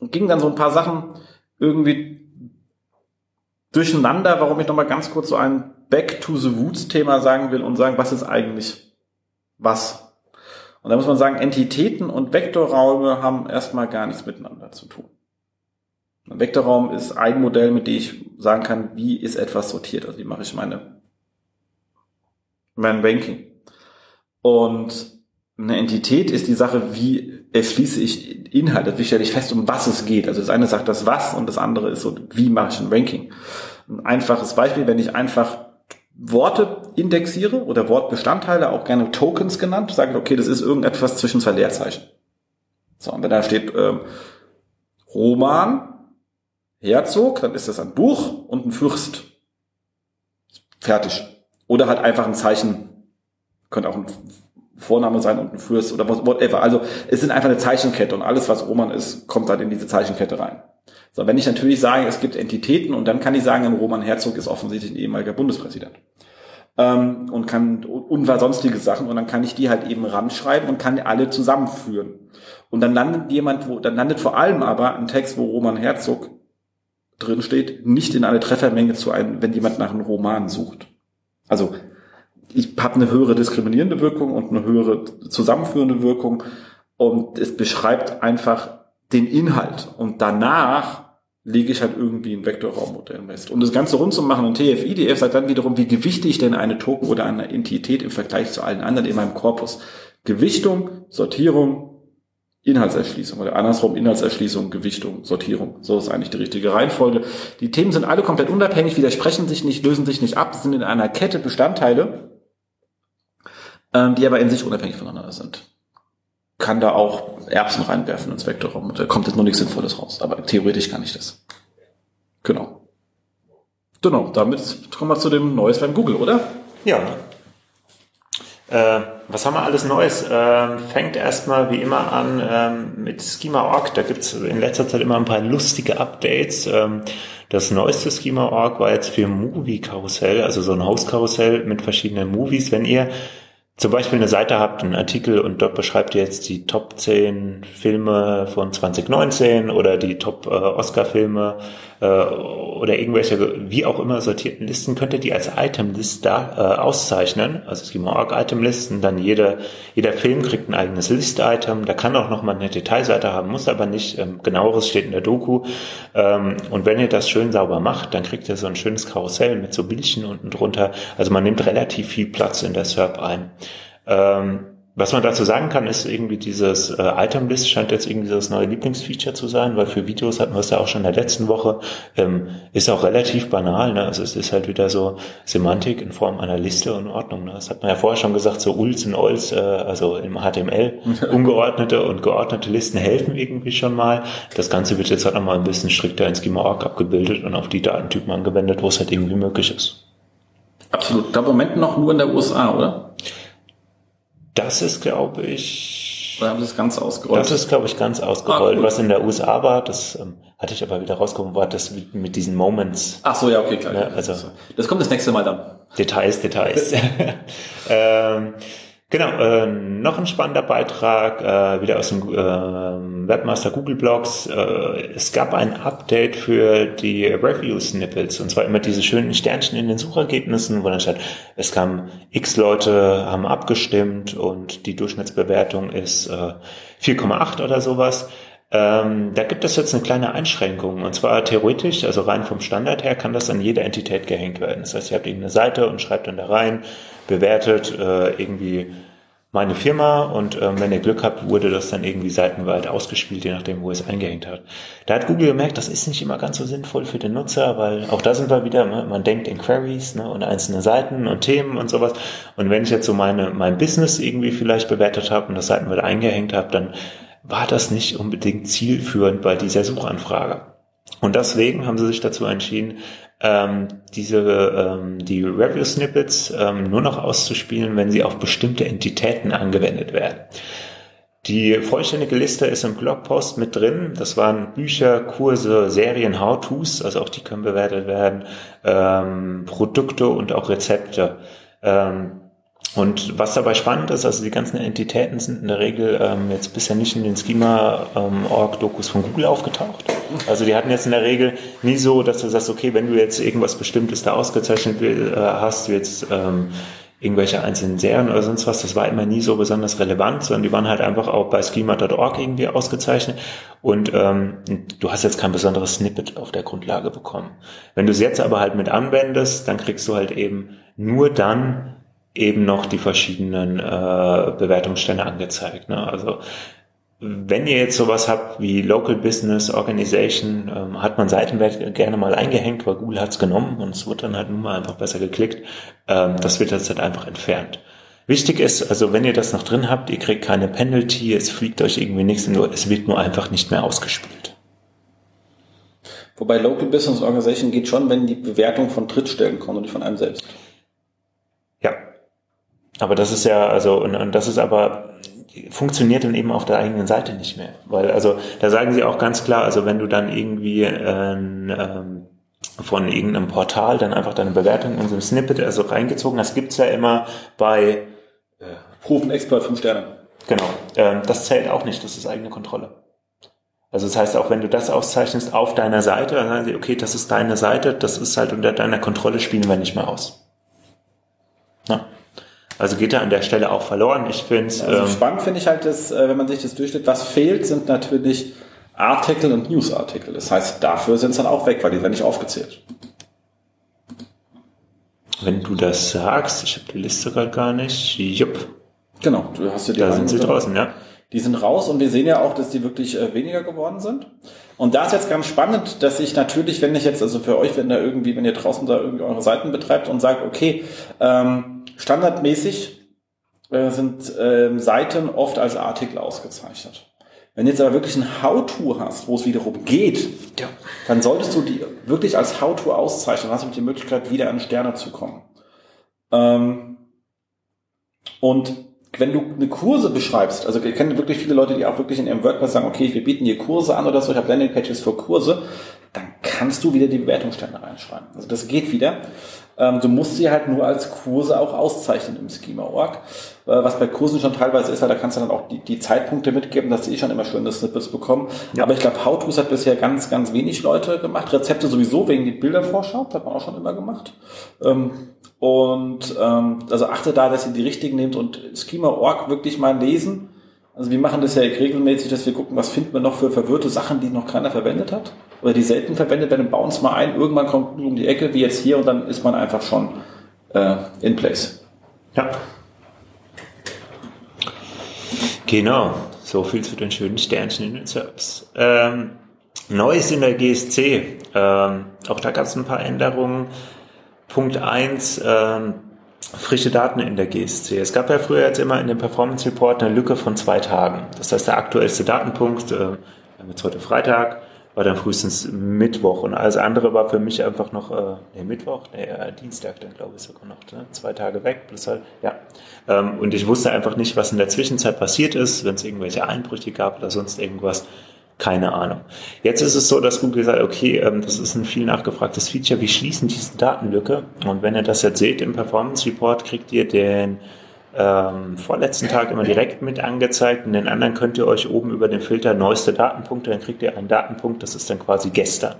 ging dann so ein paar Sachen irgendwie durcheinander, warum ich nochmal ganz kurz so ein Back to the Roots Thema sagen will und sagen, was ist eigentlich was? Und da muss man sagen, Entitäten und Vektorräume haben erstmal gar nichts miteinander zu tun. Vektorraum ist ein Modell, mit dem ich sagen kann, wie ist etwas sortiert. Also wie mache ich meine, mein Ranking. Und eine Entität ist die Sache, wie erschließe ich Inhalte, wie stelle ich fest, um was es geht. Also das eine sagt das was und das andere ist so, wie mache ich ein Ranking. Ein einfaches Beispiel, wenn ich einfach Worte indexiere oder Wortbestandteile, auch gerne Tokens genannt, sage ich, okay, das ist irgendetwas zwischen zwei Leerzeichen. So, und wenn da steht ähm, Roman, Herzog, dann ist das ein Buch und ein Fürst. Fertig. Oder halt einfach ein Zeichen. Könnte auch ein Vorname sein und ein Fürst oder whatever. Also es sind einfach eine Zeichenkette und alles, was Roman ist, kommt dann in diese Zeichenkette rein. So, wenn ich natürlich sage, es gibt Entitäten und dann kann ich sagen, ein Roman Herzog ist offensichtlich ein ehemaliger Bundespräsident. Ähm, und kann, und war sonstige Sachen und dann kann ich die halt eben ranschreiben und kann alle zusammenführen. Und dann landet jemand, wo, dann landet vor allem aber ein Text, wo Roman Herzog drin steht, nicht in eine Treffermenge zu ein, wenn jemand nach einem Roman sucht. Also ich habe eine höhere diskriminierende Wirkung und eine höhere zusammenführende Wirkung und es beschreibt einfach den Inhalt und danach lege ich halt irgendwie ein Vektorraummodell fest. Um das Ganze rund zu machen, ein TF-IDF sagt dann wiederum, wie gewichte ich denn eine Token oder eine Entität im Vergleich zu allen anderen in meinem Korpus. Gewichtung, Sortierung, Inhaltserschließung oder andersrum Inhaltserschließung, Gewichtung, Sortierung. So ist eigentlich die richtige Reihenfolge. Die Themen sind alle komplett unabhängig, widersprechen sich nicht, lösen sich nicht ab, sind in einer Kette Bestandteile, ähm, die aber in sich unabhängig voneinander sind. kann da auch Erbsen reinwerfen ins Vektorraum. Da kommt jetzt noch nichts Sinnvolles raus. Aber theoretisch kann ich das. Genau. Genau, damit kommen wir zu dem Neues beim Google, oder? Ja. Äh, was haben wir alles Neues? Ähm, fängt erstmal wie immer an ähm, mit Schema.org. Da gibt's in letzter Zeit immer ein paar lustige Updates. Ähm, das neueste Schema.org war jetzt für Movie Karussell, also so ein Host-Karussell mit verschiedenen Movies. Wenn ihr zum Beispiel eine Seite habt, einen Artikel und dort beschreibt ihr jetzt die Top 10 Filme von 2019 oder die Top äh, Oscar-Filme äh, oder irgendwelche, wie auch immer sortierten Listen, könnt ihr die als Item-List da äh, auszeichnen. Also es gibt mal Item-Listen, dann jeder, jeder Film kriegt ein eigenes List-Item, da kann auch nochmal eine Detailseite haben, muss aber nicht, ähm, genaueres steht in der Doku. Ähm, und wenn ihr das schön sauber macht, dann kriegt ihr so ein schönes Karussell mit so Bildchen unten drunter. Also man nimmt relativ viel Platz in der SERP ein. Ähm, was man dazu sagen kann, ist irgendwie dieses äh, Item-List scheint jetzt irgendwie das neue Lieblingsfeature zu sein, weil für Videos hatten wir es ja auch schon in der letzten Woche. Ähm, ist auch relativ banal, ne? Also es ist halt wieder so Semantik in Form einer Liste und Ordnung. Ne? Das hat man ja vorher schon gesagt, so Ulls und Olls, äh, also im HTML, (laughs) ungeordnete und geordnete Listen helfen irgendwie schon mal. Das Ganze wird jetzt halt nochmal ein bisschen strikter in Schema.org abgebildet und auf die Datentypen angewendet, wo es halt irgendwie möglich ist. Absolut. Da im Moment noch nur in der USA, oder? Das ist, glaube ich. Oder haben sie das ganz ausgerollt? Das ist, glaube ich, ganz ausgerollt. Ah, Was in der USA war, das ähm, hatte ich aber wieder rausgekommen, war das mit, mit diesen Moments. Ach so, ja, okay, klar. Ne, also, das kommt das nächste Mal dann. Details, Details. (laughs) ähm, Genau, äh, noch ein spannender Beitrag, äh, wieder aus dem äh, Webmaster Google Blogs. Äh, es gab ein Update für die Review-Snippets, und zwar immer diese schönen Sternchen in den Suchergebnissen, wo dann steht, es kamen x Leute, haben abgestimmt und die Durchschnittsbewertung ist äh, 4,8 oder sowas. Ähm, da gibt es jetzt eine kleine Einschränkung. Und zwar theoretisch, also rein vom Standard her, kann das an jede Entität gehängt werden. Das heißt, ihr habt irgendeine Seite und schreibt dann da rein, bewertet äh, irgendwie meine Firma und ähm, wenn ihr Glück habt, wurde das dann irgendwie seitenweit ausgespielt, je nachdem, wo es eingehängt hat. Da hat Google gemerkt, das ist nicht immer ganz so sinnvoll für den Nutzer, weil auch da sind wir wieder, ne, man denkt in Queries ne, und einzelne Seiten und Themen und sowas. Und wenn ich jetzt so meine mein Business irgendwie vielleicht bewertet habe und das seitenweit eingehängt habe, dann war das nicht unbedingt zielführend bei dieser Suchanfrage. Und deswegen haben sie sich dazu entschieden, ähm, diese ähm, die Review Snippets ähm, nur noch auszuspielen, wenn sie auf bestimmte Entitäten angewendet werden. Die vollständige Liste ist im Blogpost mit drin. Das waren Bücher, Kurse, Serien, How-Tos, also auch die können bewertet werden, ähm, Produkte und auch Rezepte. Ähm, und was dabei spannend ist, also die ganzen Entitäten sind in der Regel ähm, jetzt bisher nicht in den Schema-Org-Dokus ähm, von Google aufgetaucht. Also die hatten jetzt in der Regel nie so, dass du sagst, okay, wenn du jetzt irgendwas Bestimmtes da ausgezeichnet äh, hast, du jetzt ähm, irgendwelche einzelnen Serien oder sonst was, das war immer nie so besonders relevant, sondern die waren halt einfach auch bei schema.org irgendwie ausgezeichnet und ähm, du hast jetzt kein besonderes Snippet auf der Grundlage bekommen. Wenn du es jetzt aber halt mit anwendest, dann kriegst du halt eben nur dann eben noch die verschiedenen äh, Bewertungsstände angezeigt. Ne? Also wenn ihr jetzt sowas habt wie Local Business Organization, ähm, hat man Seitenwert gerne mal eingehängt, weil Google hat's genommen und es wird dann halt nun mal einfach besser geklickt. Ähm, das wird jetzt halt einfach entfernt. Wichtig ist, also wenn ihr das noch drin habt, ihr kriegt keine Penalty, es fliegt euch irgendwie nichts, nur, es wird nur einfach nicht mehr ausgespielt. Wobei Local Business Organization geht schon, wenn die Bewertung von Drittstellen kommt und nicht von einem selbst. Aber das ist ja, also, und, und das ist aber, funktioniert dann eben auf der eigenen Seite nicht mehr. Weil, also, da sagen sie auch ganz klar, also wenn du dann irgendwie äh, ähm, von irgendeinem Portal dann einfach deine Bewertung in so ein Snippet also reingezogen hast, gibt's ja immer bei äh, Profen Expert 5 Sterne. Genau. Ähm, das zählt auch nicht, das ist eigene Kontrolle. Also das heißt, auch wenn du das auszeichnest auf deiner Seite, dann sagen sie, okay, das ist deine Seite, das ist halt unter deiner Kontrolle, spielen wir nicht mehr aus. Na? Also geht er an der Stelle auch verloren. Ich finde es. Also ähm, spannend finde ich halt, dass, äh, wenn man sich das durchsteht, was fehlt, sind natürlich Artikel und Newsartikel. Das heißt, dafür sind es dann auch weg, weil die werden nicht aufgezählt. Wenn du das sagst, ich habe die Liste gerade gar nicht. Jupp. Genau, du hast ja die Da sind sie draußen, ja. Die sind raus und wir sehen ja auch, dass die wirklich äh, weniger geworden sind. Und da ist jetzt ganz spannend, dass ich natürlich, wenn ich jetzt, also für euch, wenn da irgendwie, wenn ihr draußen da irgendwie eure Seiten betreibt und sagt, okay, ähm, standardmäßig äh, sind äh, Seiten oft als Artikel ausgezeichnet. Wenn du jetzt aber wirklich ein How-To hast, wo es wiederum geht, ja. dann solltest du die wirklich als How-To auszeichnen. Dann hast du die Möglichkeit, wieder an Sterne zu kommen. Ähm, und wenn du eine Kurse beschreibst, also wir kennen wirklich viele Leute, die auch wirklich in ihrem WordPress sagen, okay, wir bieten hier Kurse an oder so, ich habe Landingpages für Kurse, dann kannst du wieder die Bewertungsstände reinschreiben. Also das geht wieder. Ähm, du musst sie halt nur als Kurse auch auszeichnen im Schema.org. Äh, was bei Kursen schon teilweise ist, weil da kannst du dann auch die, die Zeitpunkte mitgeben, dass sie eh schon immer schöne Snippets bekommen. Ja. Aber ich glaube, How-Tos hat bisher ganz, ganz wenig Leute gemacht. Rezepte sowieso wegen die Bildervorschau, hat man auch schon immer gemacht. Ähm, und ähm, also achte da, dass ihr die richtigen nehmt und Schema.org wirklich mal lesen. Also wir machen das ja regelmäßig, dass wir gucken, was finden wir noch für verwirrte Sachen, die noch keiner verwendet hat oder die selten verwendet werden, bauen es mal ein, irgendwann kommt um die Ecke, wie jetzt hier, und dann ist man einfach schon äh, in place. Ja. Genau, so viel zu den schönen Sternchen in den Serbs. Ähm, Neues in der GSC. Ähm, auch da gab es ein paar Änderungen. Punkt eins ähm, frische Daten in der GSC. Es gab ja früher jetzt immer in dem Performance Report eine Lücke von zwei Tagen. Das heißt, der aktuellste Datenpunkt, äh, jetzt heute Freitag, war dann frühestens Mittwoch und alles andere war für mich einfach noch, äh, nee, Mittwoch, nee, äh, Dienstag dann glaube ich sogar noch, ne? zwei Tage weg, plus halt, ja. Ähm, und ich wusste einfach nicht, was in der Zwischenzeit passiert ist, wenn es irgendwelche Einbrüche gab oder sonst irgendwas. Keine Ahnung. Jetzt ist es so, dass Google sagt, okay, ähm, das ist ein viel nachgefragtes Feature, wir schließen diese Datenlücke. Und wenn ihr das jetzt seht im Performance Report, kriegt ihr den ähm, vorletzten Tag immer direkt mit angezeigt und den anderen könnt ihr euch oben über den Filter neueste Datenpunkte, dann kriegt ihr einen Datenpunkt, das ist dann quasi gestern.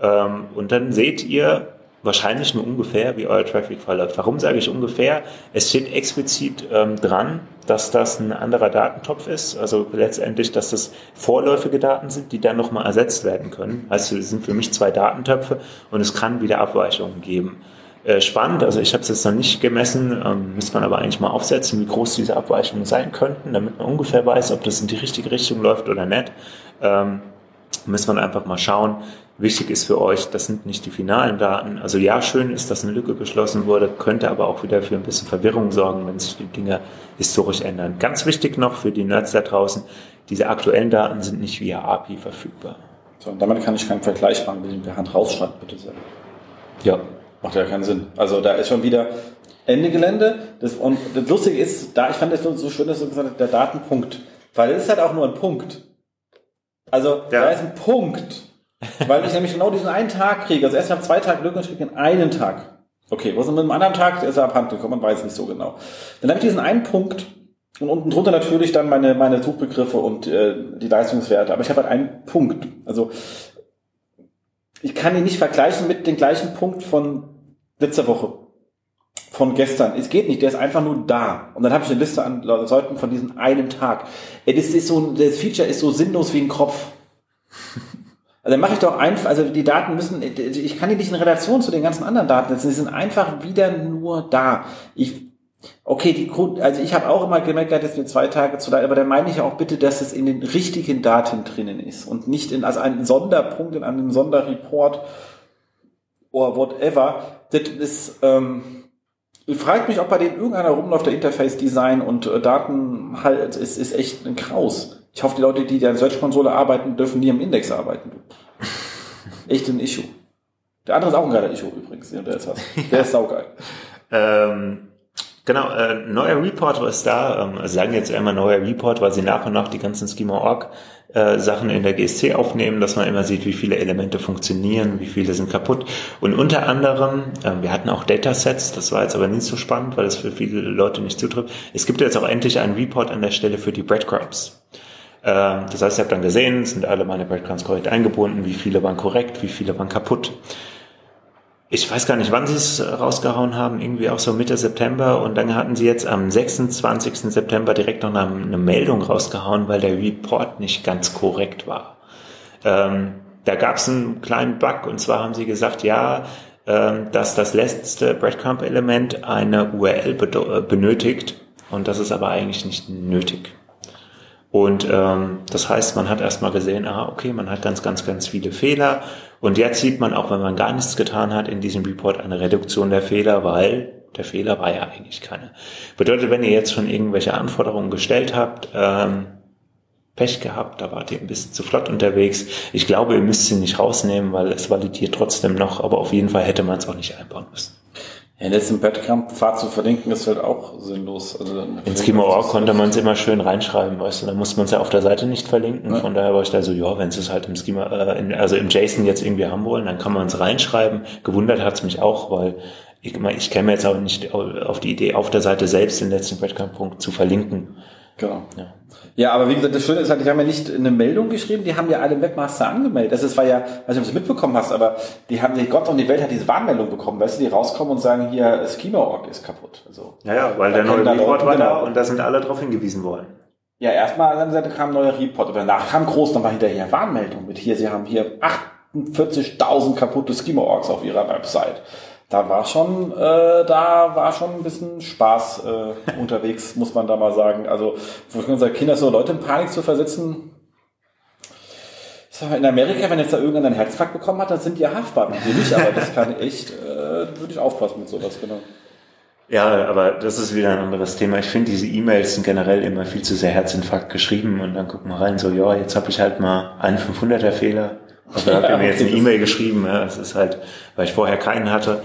Ähm, und dann seht ihr wahrscheinlich nur ungefähr, wie euer Traffic verläuft. Warum sage ich ungefähr? Es steht explizit ähm, dran, dass das ein anderer Datentopf ist, also letztendlich, dass das vorläufige Daten sind, die dann nochmal ersetzt werden können. Also es sind für mich zwei Datentöpfe und es kann wieder Abweichungen geben. Äh, spannend. Also ich habe es jetzt noch nicht gemessen, ähm, müsste man aber eigentlich mal aufsetzen, wie groß diese Abweichungen sein könnten, damit man ungefähr weiß, ob das in die richtige Richtung läuft oder nicht. Ähm, müssen wir einfach mal schauen. Wichtig ist für euch, das sind nicht die finalen Daten. Also ja, schön ist, dass eine Lücke geschlossen wurde, könnte aber auch wieder für ein bisschen Verwirrung sorgen, wenn sich die Dinge historisch ändern. Ganz wichtig noch für die Nerds da draußen, diese aktuellen Daten sind nicht via API verfügbar. So, und damit kann ich keinen Vergleich machen, wenn ich per Hand rausschreibe, bitte sehr. Ja, Macht ja keinen Sinn. Also da ist schon wieder Ende Gelände. Das, und das Lustige ist, da ich fand es so schön, dass du gesagt hast, der Datenpunkt. Weil es ist halt auch nur ein Punkt. Also ja. da ist ein Punkt. Weil ich nämlich genau diesen einen Tag kriege. Also erst nach zwei Tagen Glück und ich kriege einen Tag. Okay, was ist mit einem anderen Tag? Der ist er abhanden gekommen, man weiß nicht so genau. Dann habe ich diesen einen Punkt und unten drunter natürlich dann meine, meine Suchbegriffe und äh, die Leistungswerte. Aber ich habe halt einen Punkt. Also ich kann ihn nicht vergleichen mit dem gleichen Punkt von letzte Woche von gestern. Es geht nicht, der ist einfach nur da. Und dann habe ich eine Liste an Leuten von diesem einen Tag. Das ist so, das Feature ist so sinnlos wie ein Kopf. Also dann mache ich doch einfach, also die Daten müssen, ich kann die nicht in Relation zu den ganzen anderen Daten setzen. Sie sind einfach wieder nur da. Ich, okay, die also ich habe auch immer gemerkt, dass mir zwei Tage zu da, aber dann meine ich auch bitte, dass es in den richtigen Daten drinnen ist und nicht in, also einen Sonderpunkt in einem Sonderreport oder whatever. Das ist, ähm, fragt mich, ob bei denen irgendeiner rumläuft, der Interface Design und äh, Daten halt, ist, ist echt ein Kraus. Ich hoffe, die Leute, die der Search-Konsole arbeiten, dürfen nie im Index arbeiten. (laughs) Echt ein Issue. Der andere ist auch ein geiler Issue übrigens. Der ist, was. Der ist saugeil. (laughs) ähm, genau, äh, neuer Report ist da. Ähm, also sagen jetzt immer neuer Report, weil sie nach und nach die ganzen Schema.org äh, Sachen in der GSC aufnehmen, dass man immer sieht, wie viele Elemente funktionieren, wie viele sind kaputt. Und unter anderem, äh, wir hatten auch Datasets, das war jetzt aber nicht so spannend, weil es für viele Leute nicht zutrifft. Es gibt jetzt auch endlich einen Report an der Stelle für die Breadcrumbs. Äh, das heißt, ihr habt dann gesehen, sind alle meine Breadcrumbs korrekt eingebunden, wie viele waren korrekt, wie viele waren kaputt ich weiß gar nicht, wann sie es rausgehauen haben, irgendwie auch so Mitte September und dann hatten sie jetzt am 26. September direkt noch eine, Meldung rausgehauen, weil der Report nicht ganz korrekt war. Ähm, da gab es einen kleinen Bug und zwar haben sie gesagt, ja, ähm, dass das letzte Breadcrumb-Element eine URL benötigt und das ist aber eigentlich nicht nötig. Und ähm, das heißt, man hat erstmal gesehen, ah, okay, man hat ganz, ganz, ganz viele Fehler. Und jetzt sieht man auch, wenn man gar nichts getan hat, in diesem Report eine Reduktion der Fehler, weil der Fehler war ja eigentlich keiner. Bedeutet, wenn ihr jetzt schon irgendwelche Anforderungen gestellt habt, ähm, Pech gehabt, da wart ihr ein bisschen zu flott unterwegs. Ich glaube, ihr müsst sie nicht rausnehmen, weil es validiert trotzdem noch, aber auf jeden Fall hätte man es auch nicht einbauen müssen. Ja, jetzt im Badcamp-Pfad zu verlinken ist halt auch sinnlos. Also in Schema.org konnte man es immer schön reinschreiben, weißt du, da muss man es ja auf der Seite nicht verlinken. Ja. Von daher war ich da so, ja, wenn sie es halt im Schema, äh, in, also im JSON jetzt irgendwie haben wollen, dann kann man es reinschreiben. Gewundert hat es mich auch, weil ich, ich käme jetzt auch nicht auf die Idee, auf der Seite selbst den letzten Badcamp-Punkt zu verlinken. Genau. Ja. ja, aber wie gesagt, das Schöne ist halt, die haben ja nicht eine Meldung geschrieben, die haben ja alle Webmaster angemeldet. Das ist, war ja, weiß nicht, ob du es mitbekommen hast, aber die haben, die Gott und die Welt hat diese Warnmeldung bekommen, weißt du, die rauskommen und sagen, hier, Schema.org ist kaputt. Also, ja, ja, weil der neue Report war da und da sind alle drauf hingewiesen worden. Ja, erstmal an der Seite kam ein neuer Report, aber danach kam groß nochmal hinterher Warnmeldung mit hier, sie haben hier 48.000 kaputte Schema.orgs auf ihrer Website da war schon, äh, da war schon ein bisschen Spaß äh, unterwegs, muss man da mal sagen. Also für unsere Kinder so Leute in Panik zu versetzen. In Amerika, wenn jetzt da irgendeiner einen Herzinfarkt bekommen hat, dann sind die ja haftbar. Nicht, aber das kann echt, äh, würde ich aufpassen mit sowas, genau. Ja, aber das ist wieder ein anderes Thema. Ich finde, diese E-Mails sind generell immer viel zu sehr Herzinfarkt geschrieben und dann gucken wir rein, so, ja, jetzt habe ich halt mal einen 500er Fehler also da hat (laughs) mir jetzt eine E-Mail geschrieben. Ja, es ist halt, weil ich vorher keinen hatte.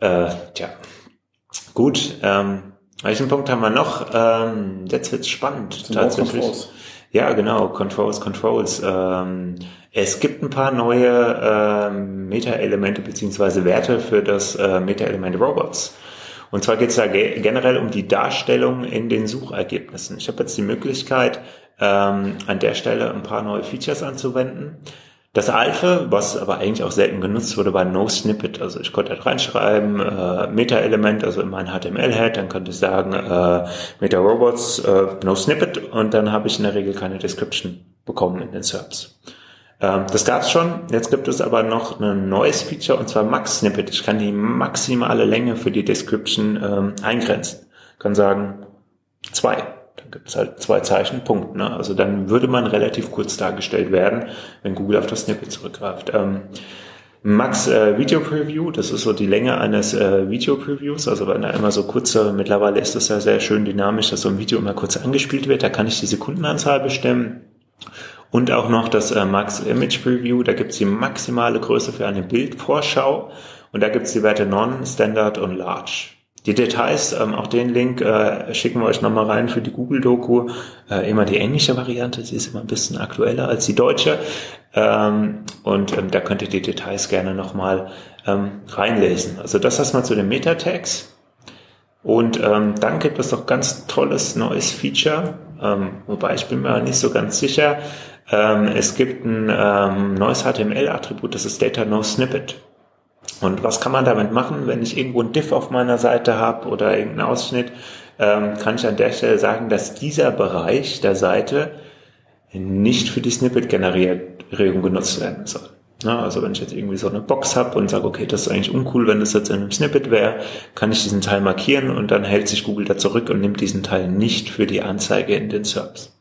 Äh, tja, gut. Ähm, welchen Punkt haben wir noch? Ähm, jetzt wird's spannend. Tatsächlich. Ja, genau. Controls, Controls. Ähm, es gibt ein paar neue ähm, Meta-Elemente beziehungsweise Werte für das äh, Meta-Element Robots. Und zwar geht es da ge generell um die Darstellung in den Suchergebnissen. Ich habe jetzt die Möglichkeit, ähm, an der Stelle ein paar neue Features anzuwenden. Das alte, was aber eigentlich auch selten genutzt wurde, war No Snippet. Also ich konnte halt reinschreiben, äh, Meta-Element, also in mein HTML-Head, dann könnte ich sagen, äh, Meta-Robots, äh, No Snippet und dann habe ich in der Regel keine Description bekommen in den SERPs. Ähm, das gab's schon, jetzt gibt es aber noch ein neues Feature und zwar Max Snippet. Ich kann die maximale Länge für die Description ähm, eingrenzen. Ich kann sagen, zwei dann gibt es halt zwei Zeichen, Punkt. Ne? Also dann würde man relativ kurz dargestellt werden, wenn Google auf das Snippet zurückgreift. Ähm, Max äh, Video Preview, das ist so die Länge eines äh, Video Previews, also wenn da immer so kurze, mittlerweile ist das ja sehr schön dynamisch, dass so ein Video immer kurz angespielt wird, da kann ich die Sekundenanzahl bestimmen. Und auch noch das äh, Max Image Preview, da gibt es die maximale Größe für eine Bildvorschau und da gibt es die Werte Non, Standard und Large. Die Details, ähm, auch den Link äh, schicken wir euch nochmal rein für die Google-Doku. Äh, immer die englische Variante, sie ist immer ein bisschen aktueller als die deutsche. Ähm, und ähm, da könnt ihr die Details gerne nochmal ähm, reinlesen. Also das erstmal zu den Meta-Tags. Und ähm, dann gibt es noch ganz tolles neues Feature, ähm, wobei ich bin mir nicht so ganz sicher. Ähm, es gibt ein ähm, neues HTML-Attribut, das ist Data No Snippet. Und was kann man damit machen, wenn ich irgendwo ein Diff auf meiner Seite habe oder irgendeinen Ausschnitt, ähm, kann ich an der Stelle sagen, dass dieser Bereich der Seite nicht für die Snippet-Generierung genutzt werden soll. Na, also wenn ich jetzt irgendwie so eine Box habe und sage, okay, das ist eigentlich uncool, wenn das jetzt in einem Snippet wäre, kann ich diesen Teil markieren und dann hält sich Google da zurück und nimmt diesen Teil nicht für die Anzeige in den SERPs.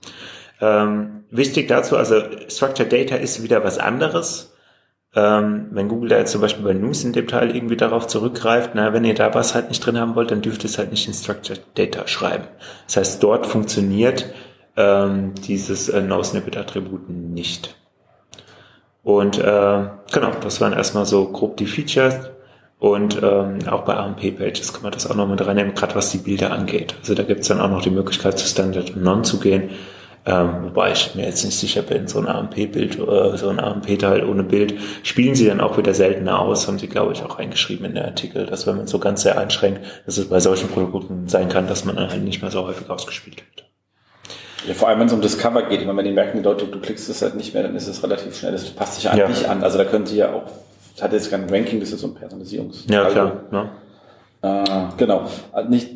Ähm, wichtig dazu, also Structured Data ist wieder was anderes ähm, wenn Google da jetzt zum Beispiel bei News in dem Teil irgendwie darauf zurückgreift, na, wenn ihr da was halt nicht drin haben wollt, dann dürft ihr es halt nicht in Structured Data schreiben. Das heißt, dort funktioniert ähm, dieses äh, No-Snippet-Attribut nicht. Und äh, genau, das waren erstmal so grob die Features. Und ähm, auch bei AMP-Pages kann man das auch noch mit reinnehmen, gerade was die Bilder angeht. Also da gibt's dann auch noch die Möglichkeit, zu Standard und Non zu gehen. Ähm, wobei ich mir jetzt nicht sicher bin, so ein AMP-Bild, äh, so ein AMP-Teil ohne Bild, spielen sie dann auch wieder seltener aus, haben sie, glaube ich, auch reingeschrieben in der Artikel, dass wenn man so ganz sehr einschränkt, dass es bei solchen Produkten sein kann, dass man dann halt nicht mehr so häufig ausgespielt wird. Ja, vor allem, wenn es um das Cover geht, wenn die merken, die Leute, du klickst es halt nicht mehr, dann ist es relativ schnell, das passt sich eigentlich ja. an. Also da können sie ja auch, das hat jetzt kein Ranking, das ist so ein Personalisierungs. Ja, klar. Ja. Äh, genau. Also nicht,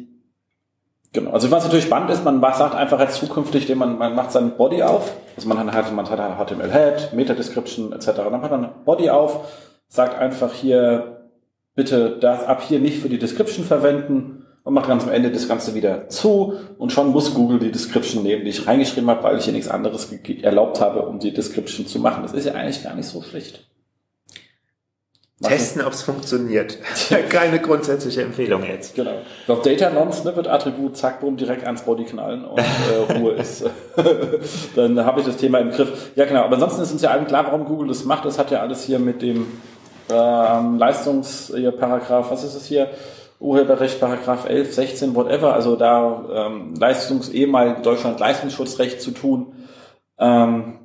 Genau. Also was natürlich spannend ist, man sagt einfach jetzt zukünftig, man, man macht seinen Body auf, also man hat, man hat HTML-Head, Meta-Description etc. Dann macht man Body auf, sagt einfach hier, bitte das ab hier nicht für die Description verwenden und macht ganz am Ende das Ganze wieder zu und schon muss Google die Description nehmen, die ich reingeschrieben habe, weil ich hier nichts anderes erlaubt habe, um die Description zu machen. Das ist ja eigentlich gar nicht so schlecht. Testen, ob es funktioniert. Keine grundsätzliche Empfehlung jetzt. Genau. Auf Data Nonce ne, wird Attribut zack, boom, direkt ans Body knallen und äh, Ruhe ist. (laughs) (laughs) Dann habe ich das Thema im Griff. Ja, genau. Aber ansonsten ist uns ja allen klar, warum Google das macht. Das hat ja alles hier mit dem ähm, Leistungsparagraph, was ist es hier? Urheberrecht, Paragraph 11, 16, whatever. Also da ähm, Leistungs, ehemalig Deutschland Leistungsschutzrecht zu tun. Ähm,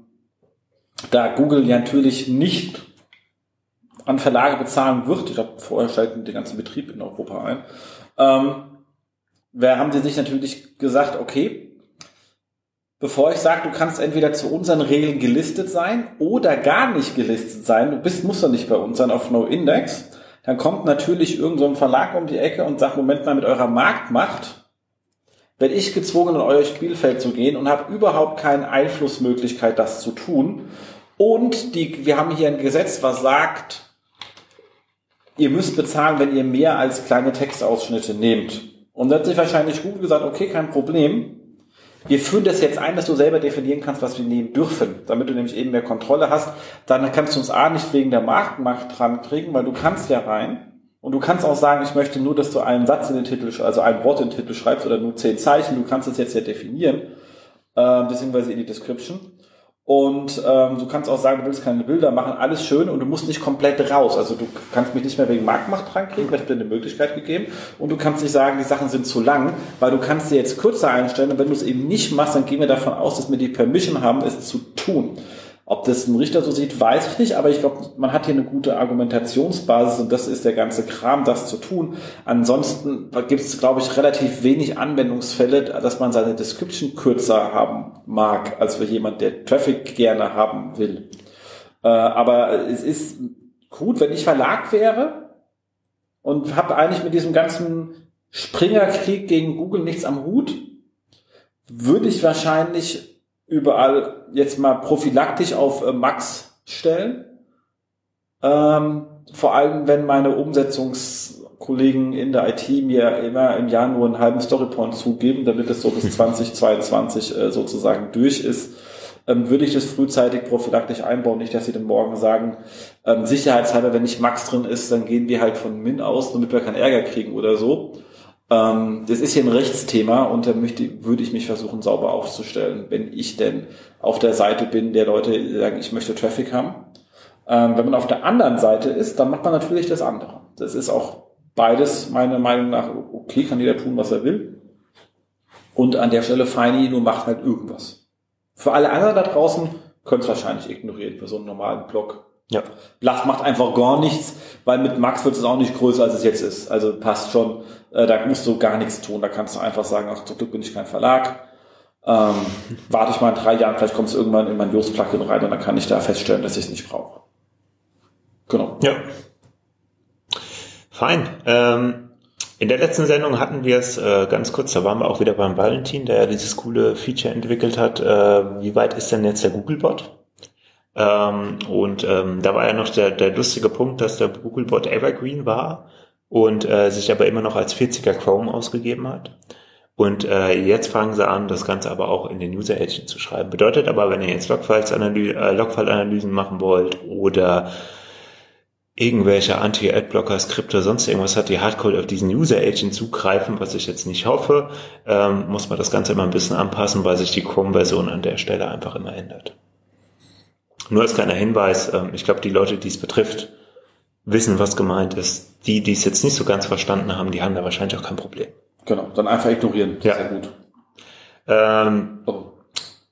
da Google ja natürlich nicht an Verlage bezahlen wird, ich glaube, vorher schalten den ganzen Betrieb in Europa ein, ähm, wer haben sie sich natürlich gesagt, okay, bevor ich sage, du kannst entweder zu unseren Regeln gelistet sein oder gar nicht gelistet sein, du bist, musst doch nicht bei uns sein auf No Index, dann kommt natürlich irgendein so Verlag um die Ecke und sagt, Moment mal, mit eurer Marktmacht werde ich gezwungen, in euer Spielfeld zu gehen und habe überhaupt keine Einflussmöglichkeit, das zu tun. Und die, wir haben hier ein Gesetz, was sagt, ihr müsst bezahlen, wenn ihr mehr als kleine Textausschnitte nehmt. Und dann hat sich wahrscheinlich gut gesagt, okay, kein Problem. Wir führen das jetzt ein, dass du selber definieren kannst, was wir nehmen dürfen, damit du nämlich eben mehr Kontrolle hast. Dann kannst du uns A nicht wegen der Marktmacht dran kriegen, weil du kannst ja rein. Und du kannst auch sagen, ich möchte nur, dass du einen Satz in den Titel, also ein Wort in den Titel schreibst oder nur zehn Zeichen. Du kannst es jetzt ja definieren, äh, beziehungsweise in die Description. Und ähm, du kannst auch sagen, du willst keine Bilder machen, alles schön und du musst nicht komplett raus. Also du kannst mich nicht mehr wegen Marktmacht dran kriegen, weil ich dir eine Möglichkeit gegeben. Und du kannst nicht sagen, die Sachen sind zu lang, weil du kannst sie jetzt kürzer einstellen und wenn du es eben nicht machst, dann gehen wir davon aus, dass wir die Permission haben, es zu tun. Ob das ein Richter so sieht, weiß ich nicht, aber ich glaube, man hat hier eine gute Argumentationsbasis und das ist der ganze Kram, das zu tun. Ansonsten gibt es, glaube ich, relativ wenig Anwendungsfälle, dass man seine Description kürzer haben mag, als für jemand, der Traffic gerne haben will. Äh, aber es ist gut, wenn ich Verlag wäre und habe eigentlich mit diesem ganzen Springerkrieg gegen Google nichts am Hut, würde ich wahrscheinlich überall jetzt mal prophylaktisch auf äh, Max stellen. Ähm, vor allem, wenn meine Umsetzungskollegen in der IT mir immer im Jahr nur einen halben Storypoint zugeben, damit es so bis 2022 äh, sozusagen durch ist, ähm, würde ich das frühzeitig prophylaktisch einbauen. Nicht, dass sie dann morgen sagen, ähm, sicherheitshalber, wenn nicht Max drin ist, dann gehen wir halt von Min aus, damit wir keinen Ärger kriegen oder so. Ähm, das ist hier ein Rechtsthema und da möchte, würde ich mich versuchen, sauber aufzustellen, wenn ich denn auf der Seite bin, der Leute sagen, ich möchte Traffic haben. Ähm, wenn man auf der anderen Seite ist, dann macht man natürlich das andere. Das ist auch beides meiner Meinung nach okay, kann jeder tun, was er will. Und an der Stelle Feini nur macht halt irgendwas. Für alle anderen da draußen können es wahrscheinlich ignorieren für so einen normalen Blog. Ja. Blast macht einfach gar nichts, weil mit Max wird es auch nicht größer, als es jetzt ist. Also passt schon. Äh, da musst du gar nichts tun. Da kannst du einfach sagen, ach, zum Glück bin ich kein Verlag. Ähm, (laughs) warte ich mal in drei Jahren, vielleicht kommt es irgendwann in mein Just-Plugin rein und dann kann ich da feststellen, dass ich es nicht brauche. Genau. Ja. Fein. Ähm, in der letzten Sendung hatten wir es äh, ganz kurz, da waren wir auch wieder beim Valentin, der ja dieses coole Feature entwickelt hat. Äh, wie weit ist denn jetzt der Googlebot? Ähm, und ähm, da war ja noch der, der lustige Punkt, dass der Googlebot Evergreen war und äh, sich aber immer noch als 40er Chrome ausgegeben hat. Und äh, jetzt fangen sie an, das Ganze aber auch in den User Agent zu schreiben. Bedeutet aber, wenn ihr jetzt Logfile-Analysen äh, machen wollt oder irgendwelche Anti-Adblocker, Skripte, sonst irgendwas hat, die Hardcode auf diesen User Agent zugreifen, was ich jetzt nicht hoffe, ähm, muss man das Ganze immer ein bisschen anpassen, weil sich die Chrome-Version an der Stelle einfach immer ändert. Nur als kleiner Hinweis, ähm, ich glaube, die Leute, die es betrifft, wissen, was gemeint ist. Die, die es jetzt nicht so ganz verstanden haben, die haben da wahrscheinlich auch kein Problem. Genau, dann einfach ignorieren. Ja. Sehr gut. Ähm, oh.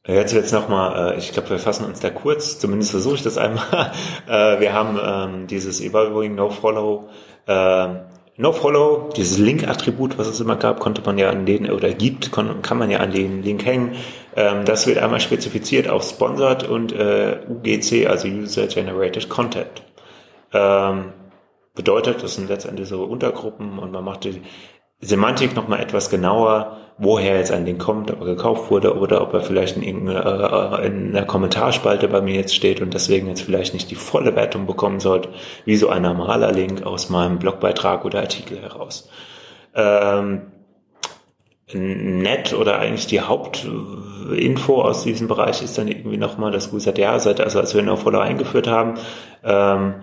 Jetzt jetzt nochmal, äh, ich glaube, wir fassen uns da kurz, zumindest versuche ich das einmal. (laughs) Äh, wir haben ähm, dieses Evaluating No Follow, äh, No Follow, dieses Link-Attribut, was es immer gab, konnte man ja an den, oder gibt, kann, kann man ja an den Link hängen. Ähm, das wird einmal spezifiziert auf Sponsored und äh, UGC, also User Generated Content. Ähm, bedeutet, das sind letztendlich so Untergruppen und man macht die Semantik nochmal etwas genauer, woher jetzt ein Link kommt, ob er gekauft wurde oder ob er vielleicht in, irgendeiner, äh, Kommentarspalte bei mir jetzt steht und deswegen jetzt vielleicht nicht die volle Wertung bekommen sollte, wie so ein normaler Link aus meinem Blogbeitrag oder Artikel heraus. Ähm, nett oder eigentlich die Hauptinfo aus diesem Bereich ist dann irgendwie nochmal das User der Seite, also als wir No Follow eingeführt haben, ähm,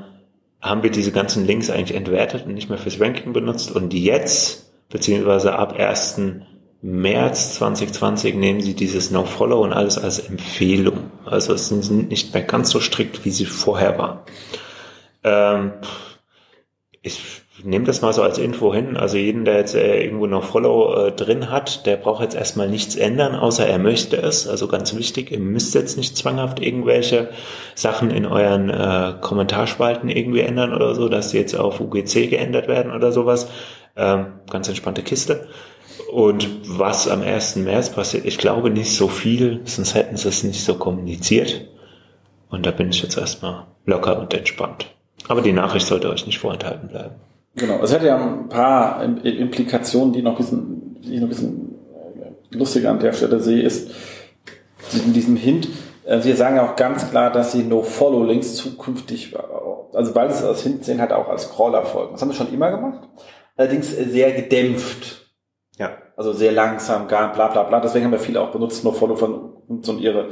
haben wir diese ganzen Links eigentlich entwertet und nicht mehr fürs Ranking benutzt und jetzt, beziehungsweise ab 1. März 2020 nehmen sie dieses No-Follow und alles als Empfehlung. Also es sind nicht mehr ganz so strikt, wie sie vorher waren. Ähm, ich nehme das mal so als Info hin. Also jeden, der jetzt äh, irgendwo noch Follow äh, drin hat, der braucht jetzt erstmal nichts ändern, außer er möchte es. Also ganz wichtig, ihr müsst jetzt nicht zwanghaft irgendwelche Sachen in euren äh, Kommentarspalten irgendwie ändern oder so, dass die jetzt auf UGC geändert werden oder sowas. Ähm, ganz entspannte Kiste. Und was am 1. März passiert, ich glaube nicht so viel, sonst hätten sie es nicht so kommuniziert. Und da bin ich jetzt erstmal locker und entspannt. Aber die Nachricht sollte euch nicht vorenthalten bleiben. Genau, es hat ja ein paar Implikationen, die noch ein bisschen, die noch ein bisschen lustiger an der Stelle sehe, ist in diesem Hint, äh, wir sagen ja auch ganz klar, dass sie No-Follow-Links zukünftig, also weil sie als Hint sehen, halt auch als Crawler folgen. Das haben wir schon immer gemacht, allerdings sehr gedämpft. Ja. Also sehr langsam, gar bla bla bla. Deswegen haben wir viele auch benutzt, No-Follow von uns und ihre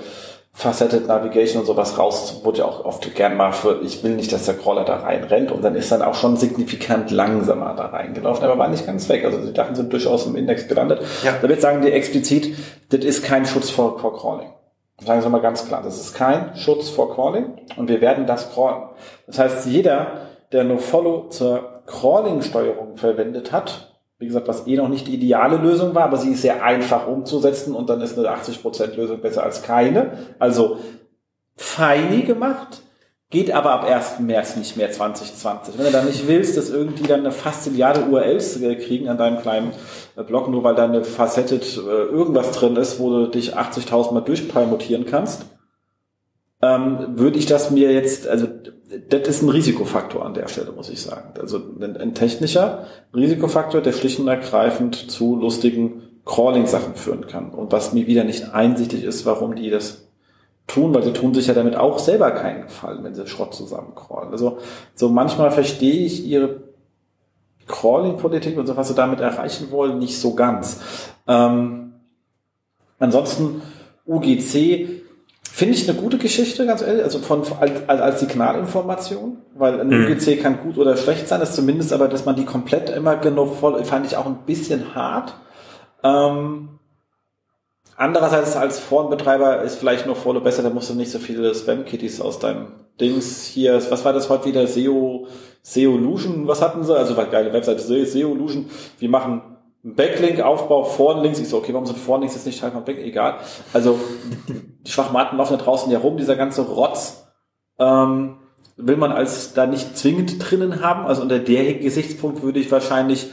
Faceted Navigation und sowas raus, wurde ja auch oft gern mal für, ich will nicht, dass der Crawler da rein rennt und dann ist dann auch schon signifikant langsamer da reingelaufen, aber war nicht ganz weg. Also die Daten sind durchaus im Index gelandet. Ja. Da wird sagen die explizit, das ist kein Schutz vor, vor Crawling. Sagen Sie mal ganz klar, das ist kein Schutz vor Crawling und wir werden das crawlen. Das heißt, jeder, der NoFollow zur Crawling-Steuerung verwendet hat, wie gesagt, was eh noch nicht die ideale Lösung war, aber sie ist sehr einfach umzusetzen und dann ist eine 80% Lösung besser als keine. Also feini gemacht, geht aber ab 1. März nicht mehr 2020. Wenn du dann nicht willst, dass irgendwie dann eine fasziliade URLs kriegen an deinem kleinen äh, Blog, nur weil da eine Facetted äh, irgendwas drin ist, wo du dich 80.000 Mal durchpermutieren kannst, ähm, würde ich das mir jetzt, also das ist ein Risikofaktor an der Stelle, muss ich sagen. Also ein, ein technischer Risikofaktor, der schlicht und ergreifend zu lustigen Crawling-Sachen führen kann. Und was mir wieder nicht einsichtig ist, warum die das tun, weil sie tun sich ja damit auch selber keinen Gefallen, wenn sie Schrott zusammencrawlen. Also so manchmal verstehe ich ihre Crawling-Politik und so, was sie damit erreichen wollen, nicht so ganz. Ähm, ansonsten UGC Finde ich eine gute Geschichte, ganz ehrlich, also von, als, als Signalinformation, weil ein mhm. UGC kann gut oder schlecht sein, ist zumindest aber, dass man die komplett immer genau voll, fand ich auch ein bisschen hart. Ähm, andererseits als Forenbetreiber ist vielleicht nur Follow besser, da musst du nicht so viele Spam-Kitties aus deinem Dings hier, was war das heute wieder, SEO, SEOlution, was hatten sie? Also war geile Webseite, SEOlution, wir machen Backlink-Aufbau, Vorlinks. Ich so, okay, warum sind Vorlinks jetzt nicht Teil von Backlink? Egal. Also, die Schwachmaten laufen da draußen ja rum. Dieser ganze Rotz ähm, will man als da nicht zwingend drinnen haben. Also unter der Gesichtspunkt würde ich wahrscheinlich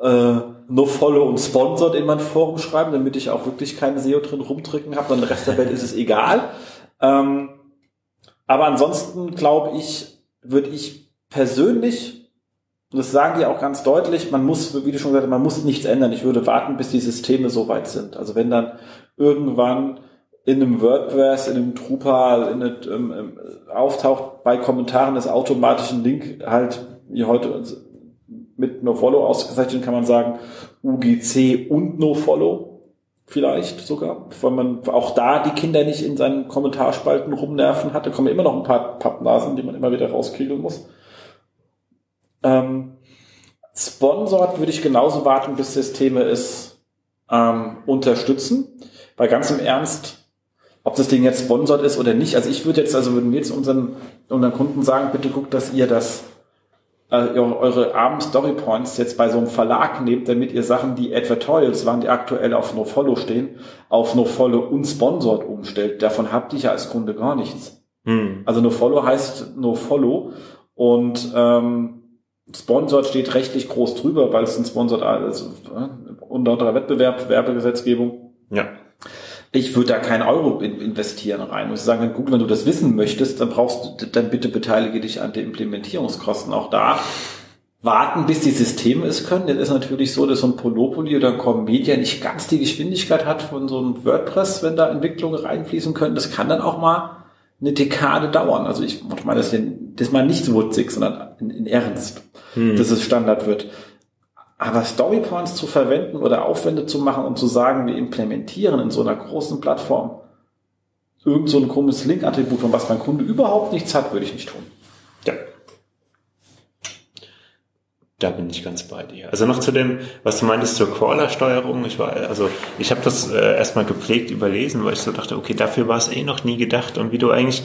äh, nur Follow und Sponsored in mein Forum schreiben, damit ich auch wirklich keine SEO drin rumdrücken habe. Dann der Rest der Welt ist es egal. Ähm, aber ansonsten glaube ich, würde ich persönlich das sagen die auch ganz deutlich, man muss, wie du schon gesagt hast, man muss nichts ändern. Ich würde warten, bis die Systeme so weit sind. Also wenn dann irgendwann in einem WordPress, in einem Drupal, in einem, ähm, ähm, auftaucht bei Kommentaren des automatischen Link halt, wie heute mit NoFollow ausgezeichnet, kann man sagen, UGC und NoFollow vielleicht sogar, weil man auch da die Kinder nicht in seinen Kommentarspalten rumnerven hatte, kommen immer noch ein paar Pappnasen, die man immer wieder rauskriegen muss. Ähm, sponsored würde ich genauso warten, bis Systeme es ähm, unterstützen. Weil ganz im Ernst, ob das Ding jetzt sponsored ist oder nicht, also ich würde jetzt, also würden wir jetzt unseren, unseren Kunden sagen, bitte guckt, dass ihr das äh, eure armen Storypoints jetzt bei so einem Verlag nehmt, damit ihr Sachen, die Advertorials waren, die aktuell auf NoFollow stehen, auf NoFollow unsponsored umstellt. Davon habt ihr ja als Kunde gar nichts. Hm. Also NoFollow heißt NoFollow und ähm, Sponsored steht rechtlich groß drüber, weil es ein Sponsored also, äh, unter anderer Wettbewerb, Werbegesetzgebung. Ja. Ich würde da keinen Euro investieren rein. Ich muss sagen, wenn Google, wenn du das wissen möchtest, dann brauchst du, dann bitte beteilige dich an den Implementierungskosten. Auch da warten, bis die Systeme es können. Jetzt ist natürlich so, dass so ein Polypoly oder ein Commedia nicht ganz die Geschwindigkeit hat von so einem WordPress, wenn da Entwicklungen reinfließen können. Das kann dann auch mal eine Dekade dauern. Also ich meine das, das mal nicht wutzig, sondern in, in Ernst, hm. dass es Standard wird. Aber Storypoints zu verwenden oder Aufwände zu machen und zu sagen, wir implementieren in so einer großen Plattform irgend so ein komisches Link-Attribut, von was mein Kunde überhaupt nichts hat, würde ich nicht tun. Ja. Da bin ich ganz bei dir. Also noch zu dem, was du meintest zur Crawler-Steuerung. Ich war, also ich habe das äh, erstmal gepflegt überlesen, weil ich so dachte, okay, dafür war es eh noch nie gedacht. Und wie du eigentlich,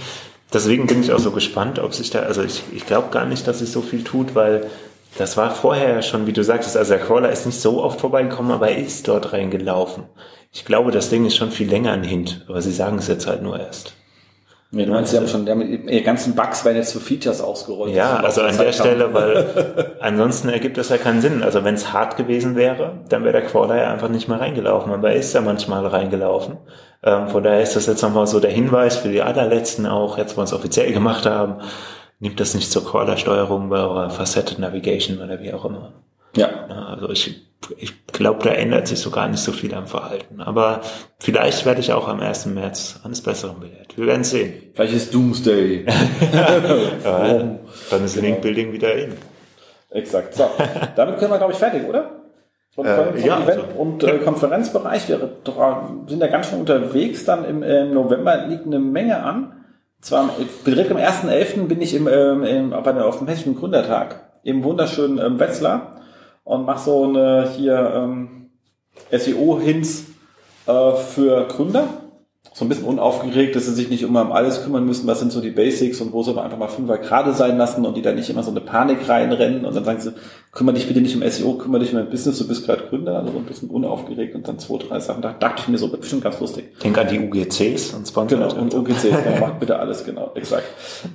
deswegen bin ich auch so gespannt, ob sich da, also ich, ich glaube gar nicht, dass sich so viel tut, weil das war vorher ja schon, wie du sagtest, also der Crawler ist nicht so oft vorbeigekommen, aber er ist dort reingelaufen. Ich glaube, das Ding ist schon viel länger ein Hint, aber sie sagen es jetzt halt nur erst. Ja, du meinst, sie haben schon, ihre ganzen Bugs werden jetzt für Features ausgerollt. Ja, also an der Stelle, weil (laughs) ansonsten ergibt das ja keinen Sinn. Also wenn es hart gewesen wäre, dann wäre der Crawler ja einfach nicht mehr reingelaufen. Aber er ist ja manchmal reingelaufen. Ähm, von daher ist das jetzt nochmal so der Hinweis für die allerletzten auch, jetzt wo wir es offiziell gemacht haben, nimmt das nicht zur Crawler-Steuerung bei eurer Facette Navigation oder wie auch immer. Ja. Also ich, ich glaube, da ändert sich so gar nicht so viel am Verhalten. Aber vielleicht werde ich auch am 1. März eines Besseren belehrt. Wir werden sehen. Vielleicht ist Doomsday. (laughs) ja, dann ist genau. Link-Building wieder in. Exakt. So, damit können wir, glaube ich, fertig, oder? Und, äh, ja, Event also. und äh, Konferenzbereich. Wir sind ja ganz schön unterwegs. Dann im, im November liegt eine Menge an. Zwar direkt am 1.11. bin ich im, ähm, im, auf dem Hessischen Gründertag im wunderschönen ähm, Wetzlar und mach so eine hier ähm, SEO-Hints äh, für Gründer so ein bisschen unaufgeregt, dass sie sich nicht immer um alles kümmern müssen, was sind so die Basics und wo soll man einfach mal fünfer gerade sein lassen und die dann nicht immer so eine Panik reinrennen und dann sagen sie, kümmere dich bitte nicht um SEO, kümmere dich um dein Business, du bist gerade Gründer, also so ein bisschen unaufgeregt und dann zwei, drei Sachen. Da dachte ich mir so, bestimmt ganz lustig. Denk an die UGCs und Sponsor. Genau, und UGCs, genau, (laughs) macht bitte alles, genau, exakt.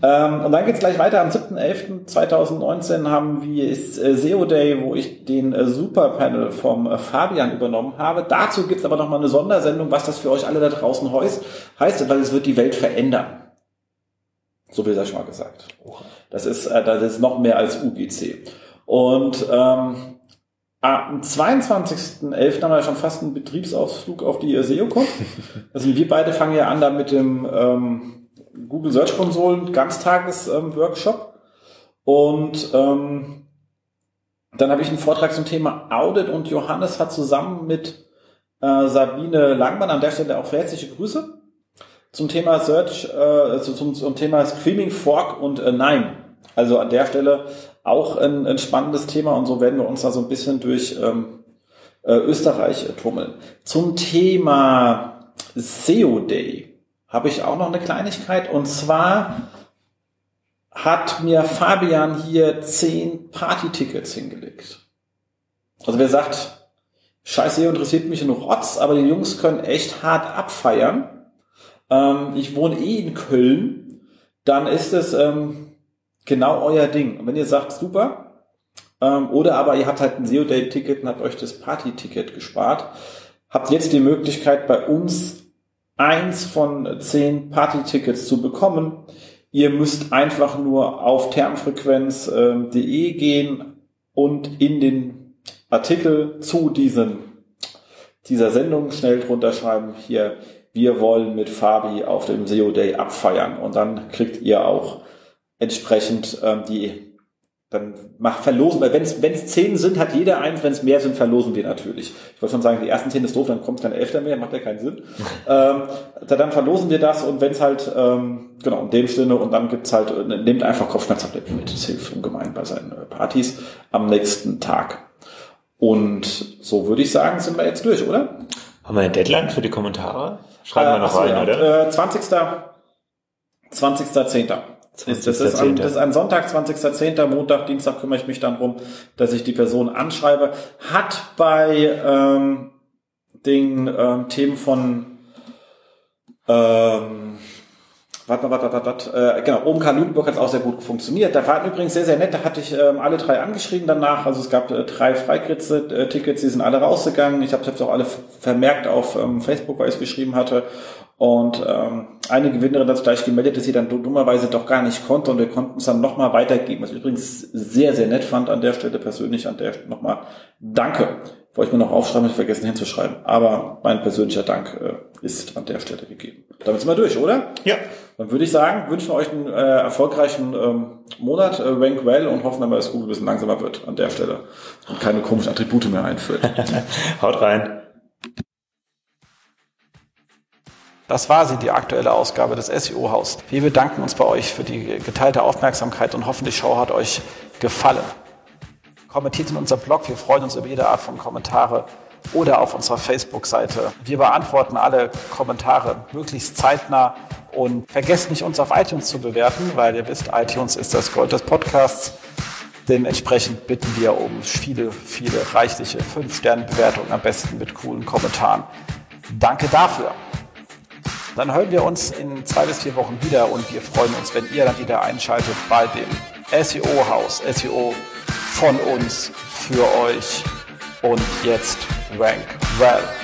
Ähm, und dann geht's gleich weiter. Am 7.11.2019 haben wir ist, äh, SEO Day, wo ich den äh, Superpanel vom äh, Fabian übernommen habe. Dazu gibt's aber nochmal eine Sondersendung, was das für euch alle da draußen heute heißt, heißt, weil es wird die Welt verändern. So wird das schon mal gesagt. Das ist, äh, das ist noch mehr als UGC. Und ähm, am 22.11. haben wir schon fast einen Betriebsausflug auf die SEO-Con. Also (laughs) wir beide fangen ja an da mit dem ähm, Google Search Konsolen Ganztages-Workshop. Ähm, und ähm, dann habe ich einen Vortrag zum Thema Audit und Johannes hat zusammen mit äh, Sabine Langmann, an der Stelle auch herzliche Grüße. Zum Thema Search, äh, zum, zum Thema Screaming Fork und äh, Nein. Also an der Stelle auch ein, ein spannendes Thema und so werden wir uns da so ein bisschen durch ähm, äh, Österreich äh, tummeln. Zum Thema SEO Day habe ich auch noch eine Kleinigkeit und zwar hat mir Fabian hier zehn Party-Tickets hingelegt. Also wer sagt, Scheiße, interessiert mich nur Rotz, aber die Jungs können echt hart abfeiern. Ähm, ich wohne eh in Köln, dann ist es ähm, genau euer Ding. Und wenn ihr sagt, super, ähm, oder aber ihr habt halt ein SEO-Day-Ticket und habt euch das Party-Ticket gespart, habt jetzt die Möglichkeit bei uns eins von zehn Party-Tickets zu bekommen. Ihr müsst einfach nur auf termfrequenz.de gehen und in den Artikel zu diesem, dieser Sendung schnell drunter schreiben, hier, wir wollen mit Fabi auf dem SEO Day abfeiern. Und dann kriegt ihr auch entsprechend ähm, die dann macht verlosen, weil wenn es zehn sind, hat jeder eins, wenn es mehr sind, verlosen wir natürlich. Ich wollte schon sagen, die ersten zehn ist doof, dann kommt kein Elfter mehr, macht ja keinen Sinn. (laughs) ähm, dann verlosen wir das. Und wenn es halt, ähm, genau, in dem Sinne. Und dann gibt's halt, äh, nehmt einfach Kopfschmerztabletten mit, das hilft ungemein bei seinen äh, Partys am nächsten Tag. Und so würde ich sagen, sind wir jetzt durch, oder? Haben wir eine Deadline für die Kommentare? Schreiben äh, wir noch rein, ja. oder? Äh, 20. 20.10. Das, ist, das, ist ein, das ist ein Sonntag, 20.10. Montag, Dienstag kümmere ich mich dann drum, dass ich die Person anschreibe. Hat bei ähm, den ähm, Themen von ähm, Warte, warte, warte, warte. Äh, genau, OMK Lüneburg hat auch sehr gut funktioniert. Da war übrigens sehr, sehr nett. Da hatte ich ähm, alle drei angeschrieben danach. Also es gab äh, drei Freikritze-Tickets, die sind alle rausgegangen. Ich habe es auch alle vermerkt auf ähm, Facebook, weil ich es geschrieben hatte. Und ähm, eine Gewinnerin hat gleich gemeldet, dass sie dann dummerweise doch gar nicht konnte und wir konnten es dann nochmal weitergeben. Was ich übrigens sehr, sehr nett fand an der Stelle persönlich. An der Stelle nochmal Danke. Wollte ich mir noch aufschreiben, ich vergessen hinzuschreiben. Aber mein persönlicher Dank äh, ist an der Stelle gegeben. Damit sind wir durch, oder? Ja. Dann würde ich sagen, wünschen wir euch einen äh, erfolgreichen ähm, Monat, äh, rank well und hoffen, dass Google ein bisschen langsamer wird an der Stelle und keine komischen Attribute mehr einführt. (laughs) Haut rein. Das war sie, die aktuelle Ausgabe des SEO-Haus. Wir bedanken uns bei euch für die geteilte Aufmerksamkeit und hoffen, die Show hat euch gefallen. Kommentiert in unserem Blog. Wir freuen uns über jede Art von Kommentare oder auf unserer Facebook-Seite. Wir beantworten alle Kommentare möglichst zeitnah und vergesst nicht, uns auf iTunes zu bewerten, weil ihr wisst, iTunes ist das Gold des Podcasts. Dementsprechend bitten wir um viele, viele reichliche 5-Sterne-Bewertungen, am besten mit coolen Kommentaren. Danke dafür. Dann hören wir uns in zwei bis vier Wochen wieder und wir freuen uns, wenn ihr dann wieder einschaltet bei dem SEO-Haus, SEO von uns für euch. Und jetzt Rank Well.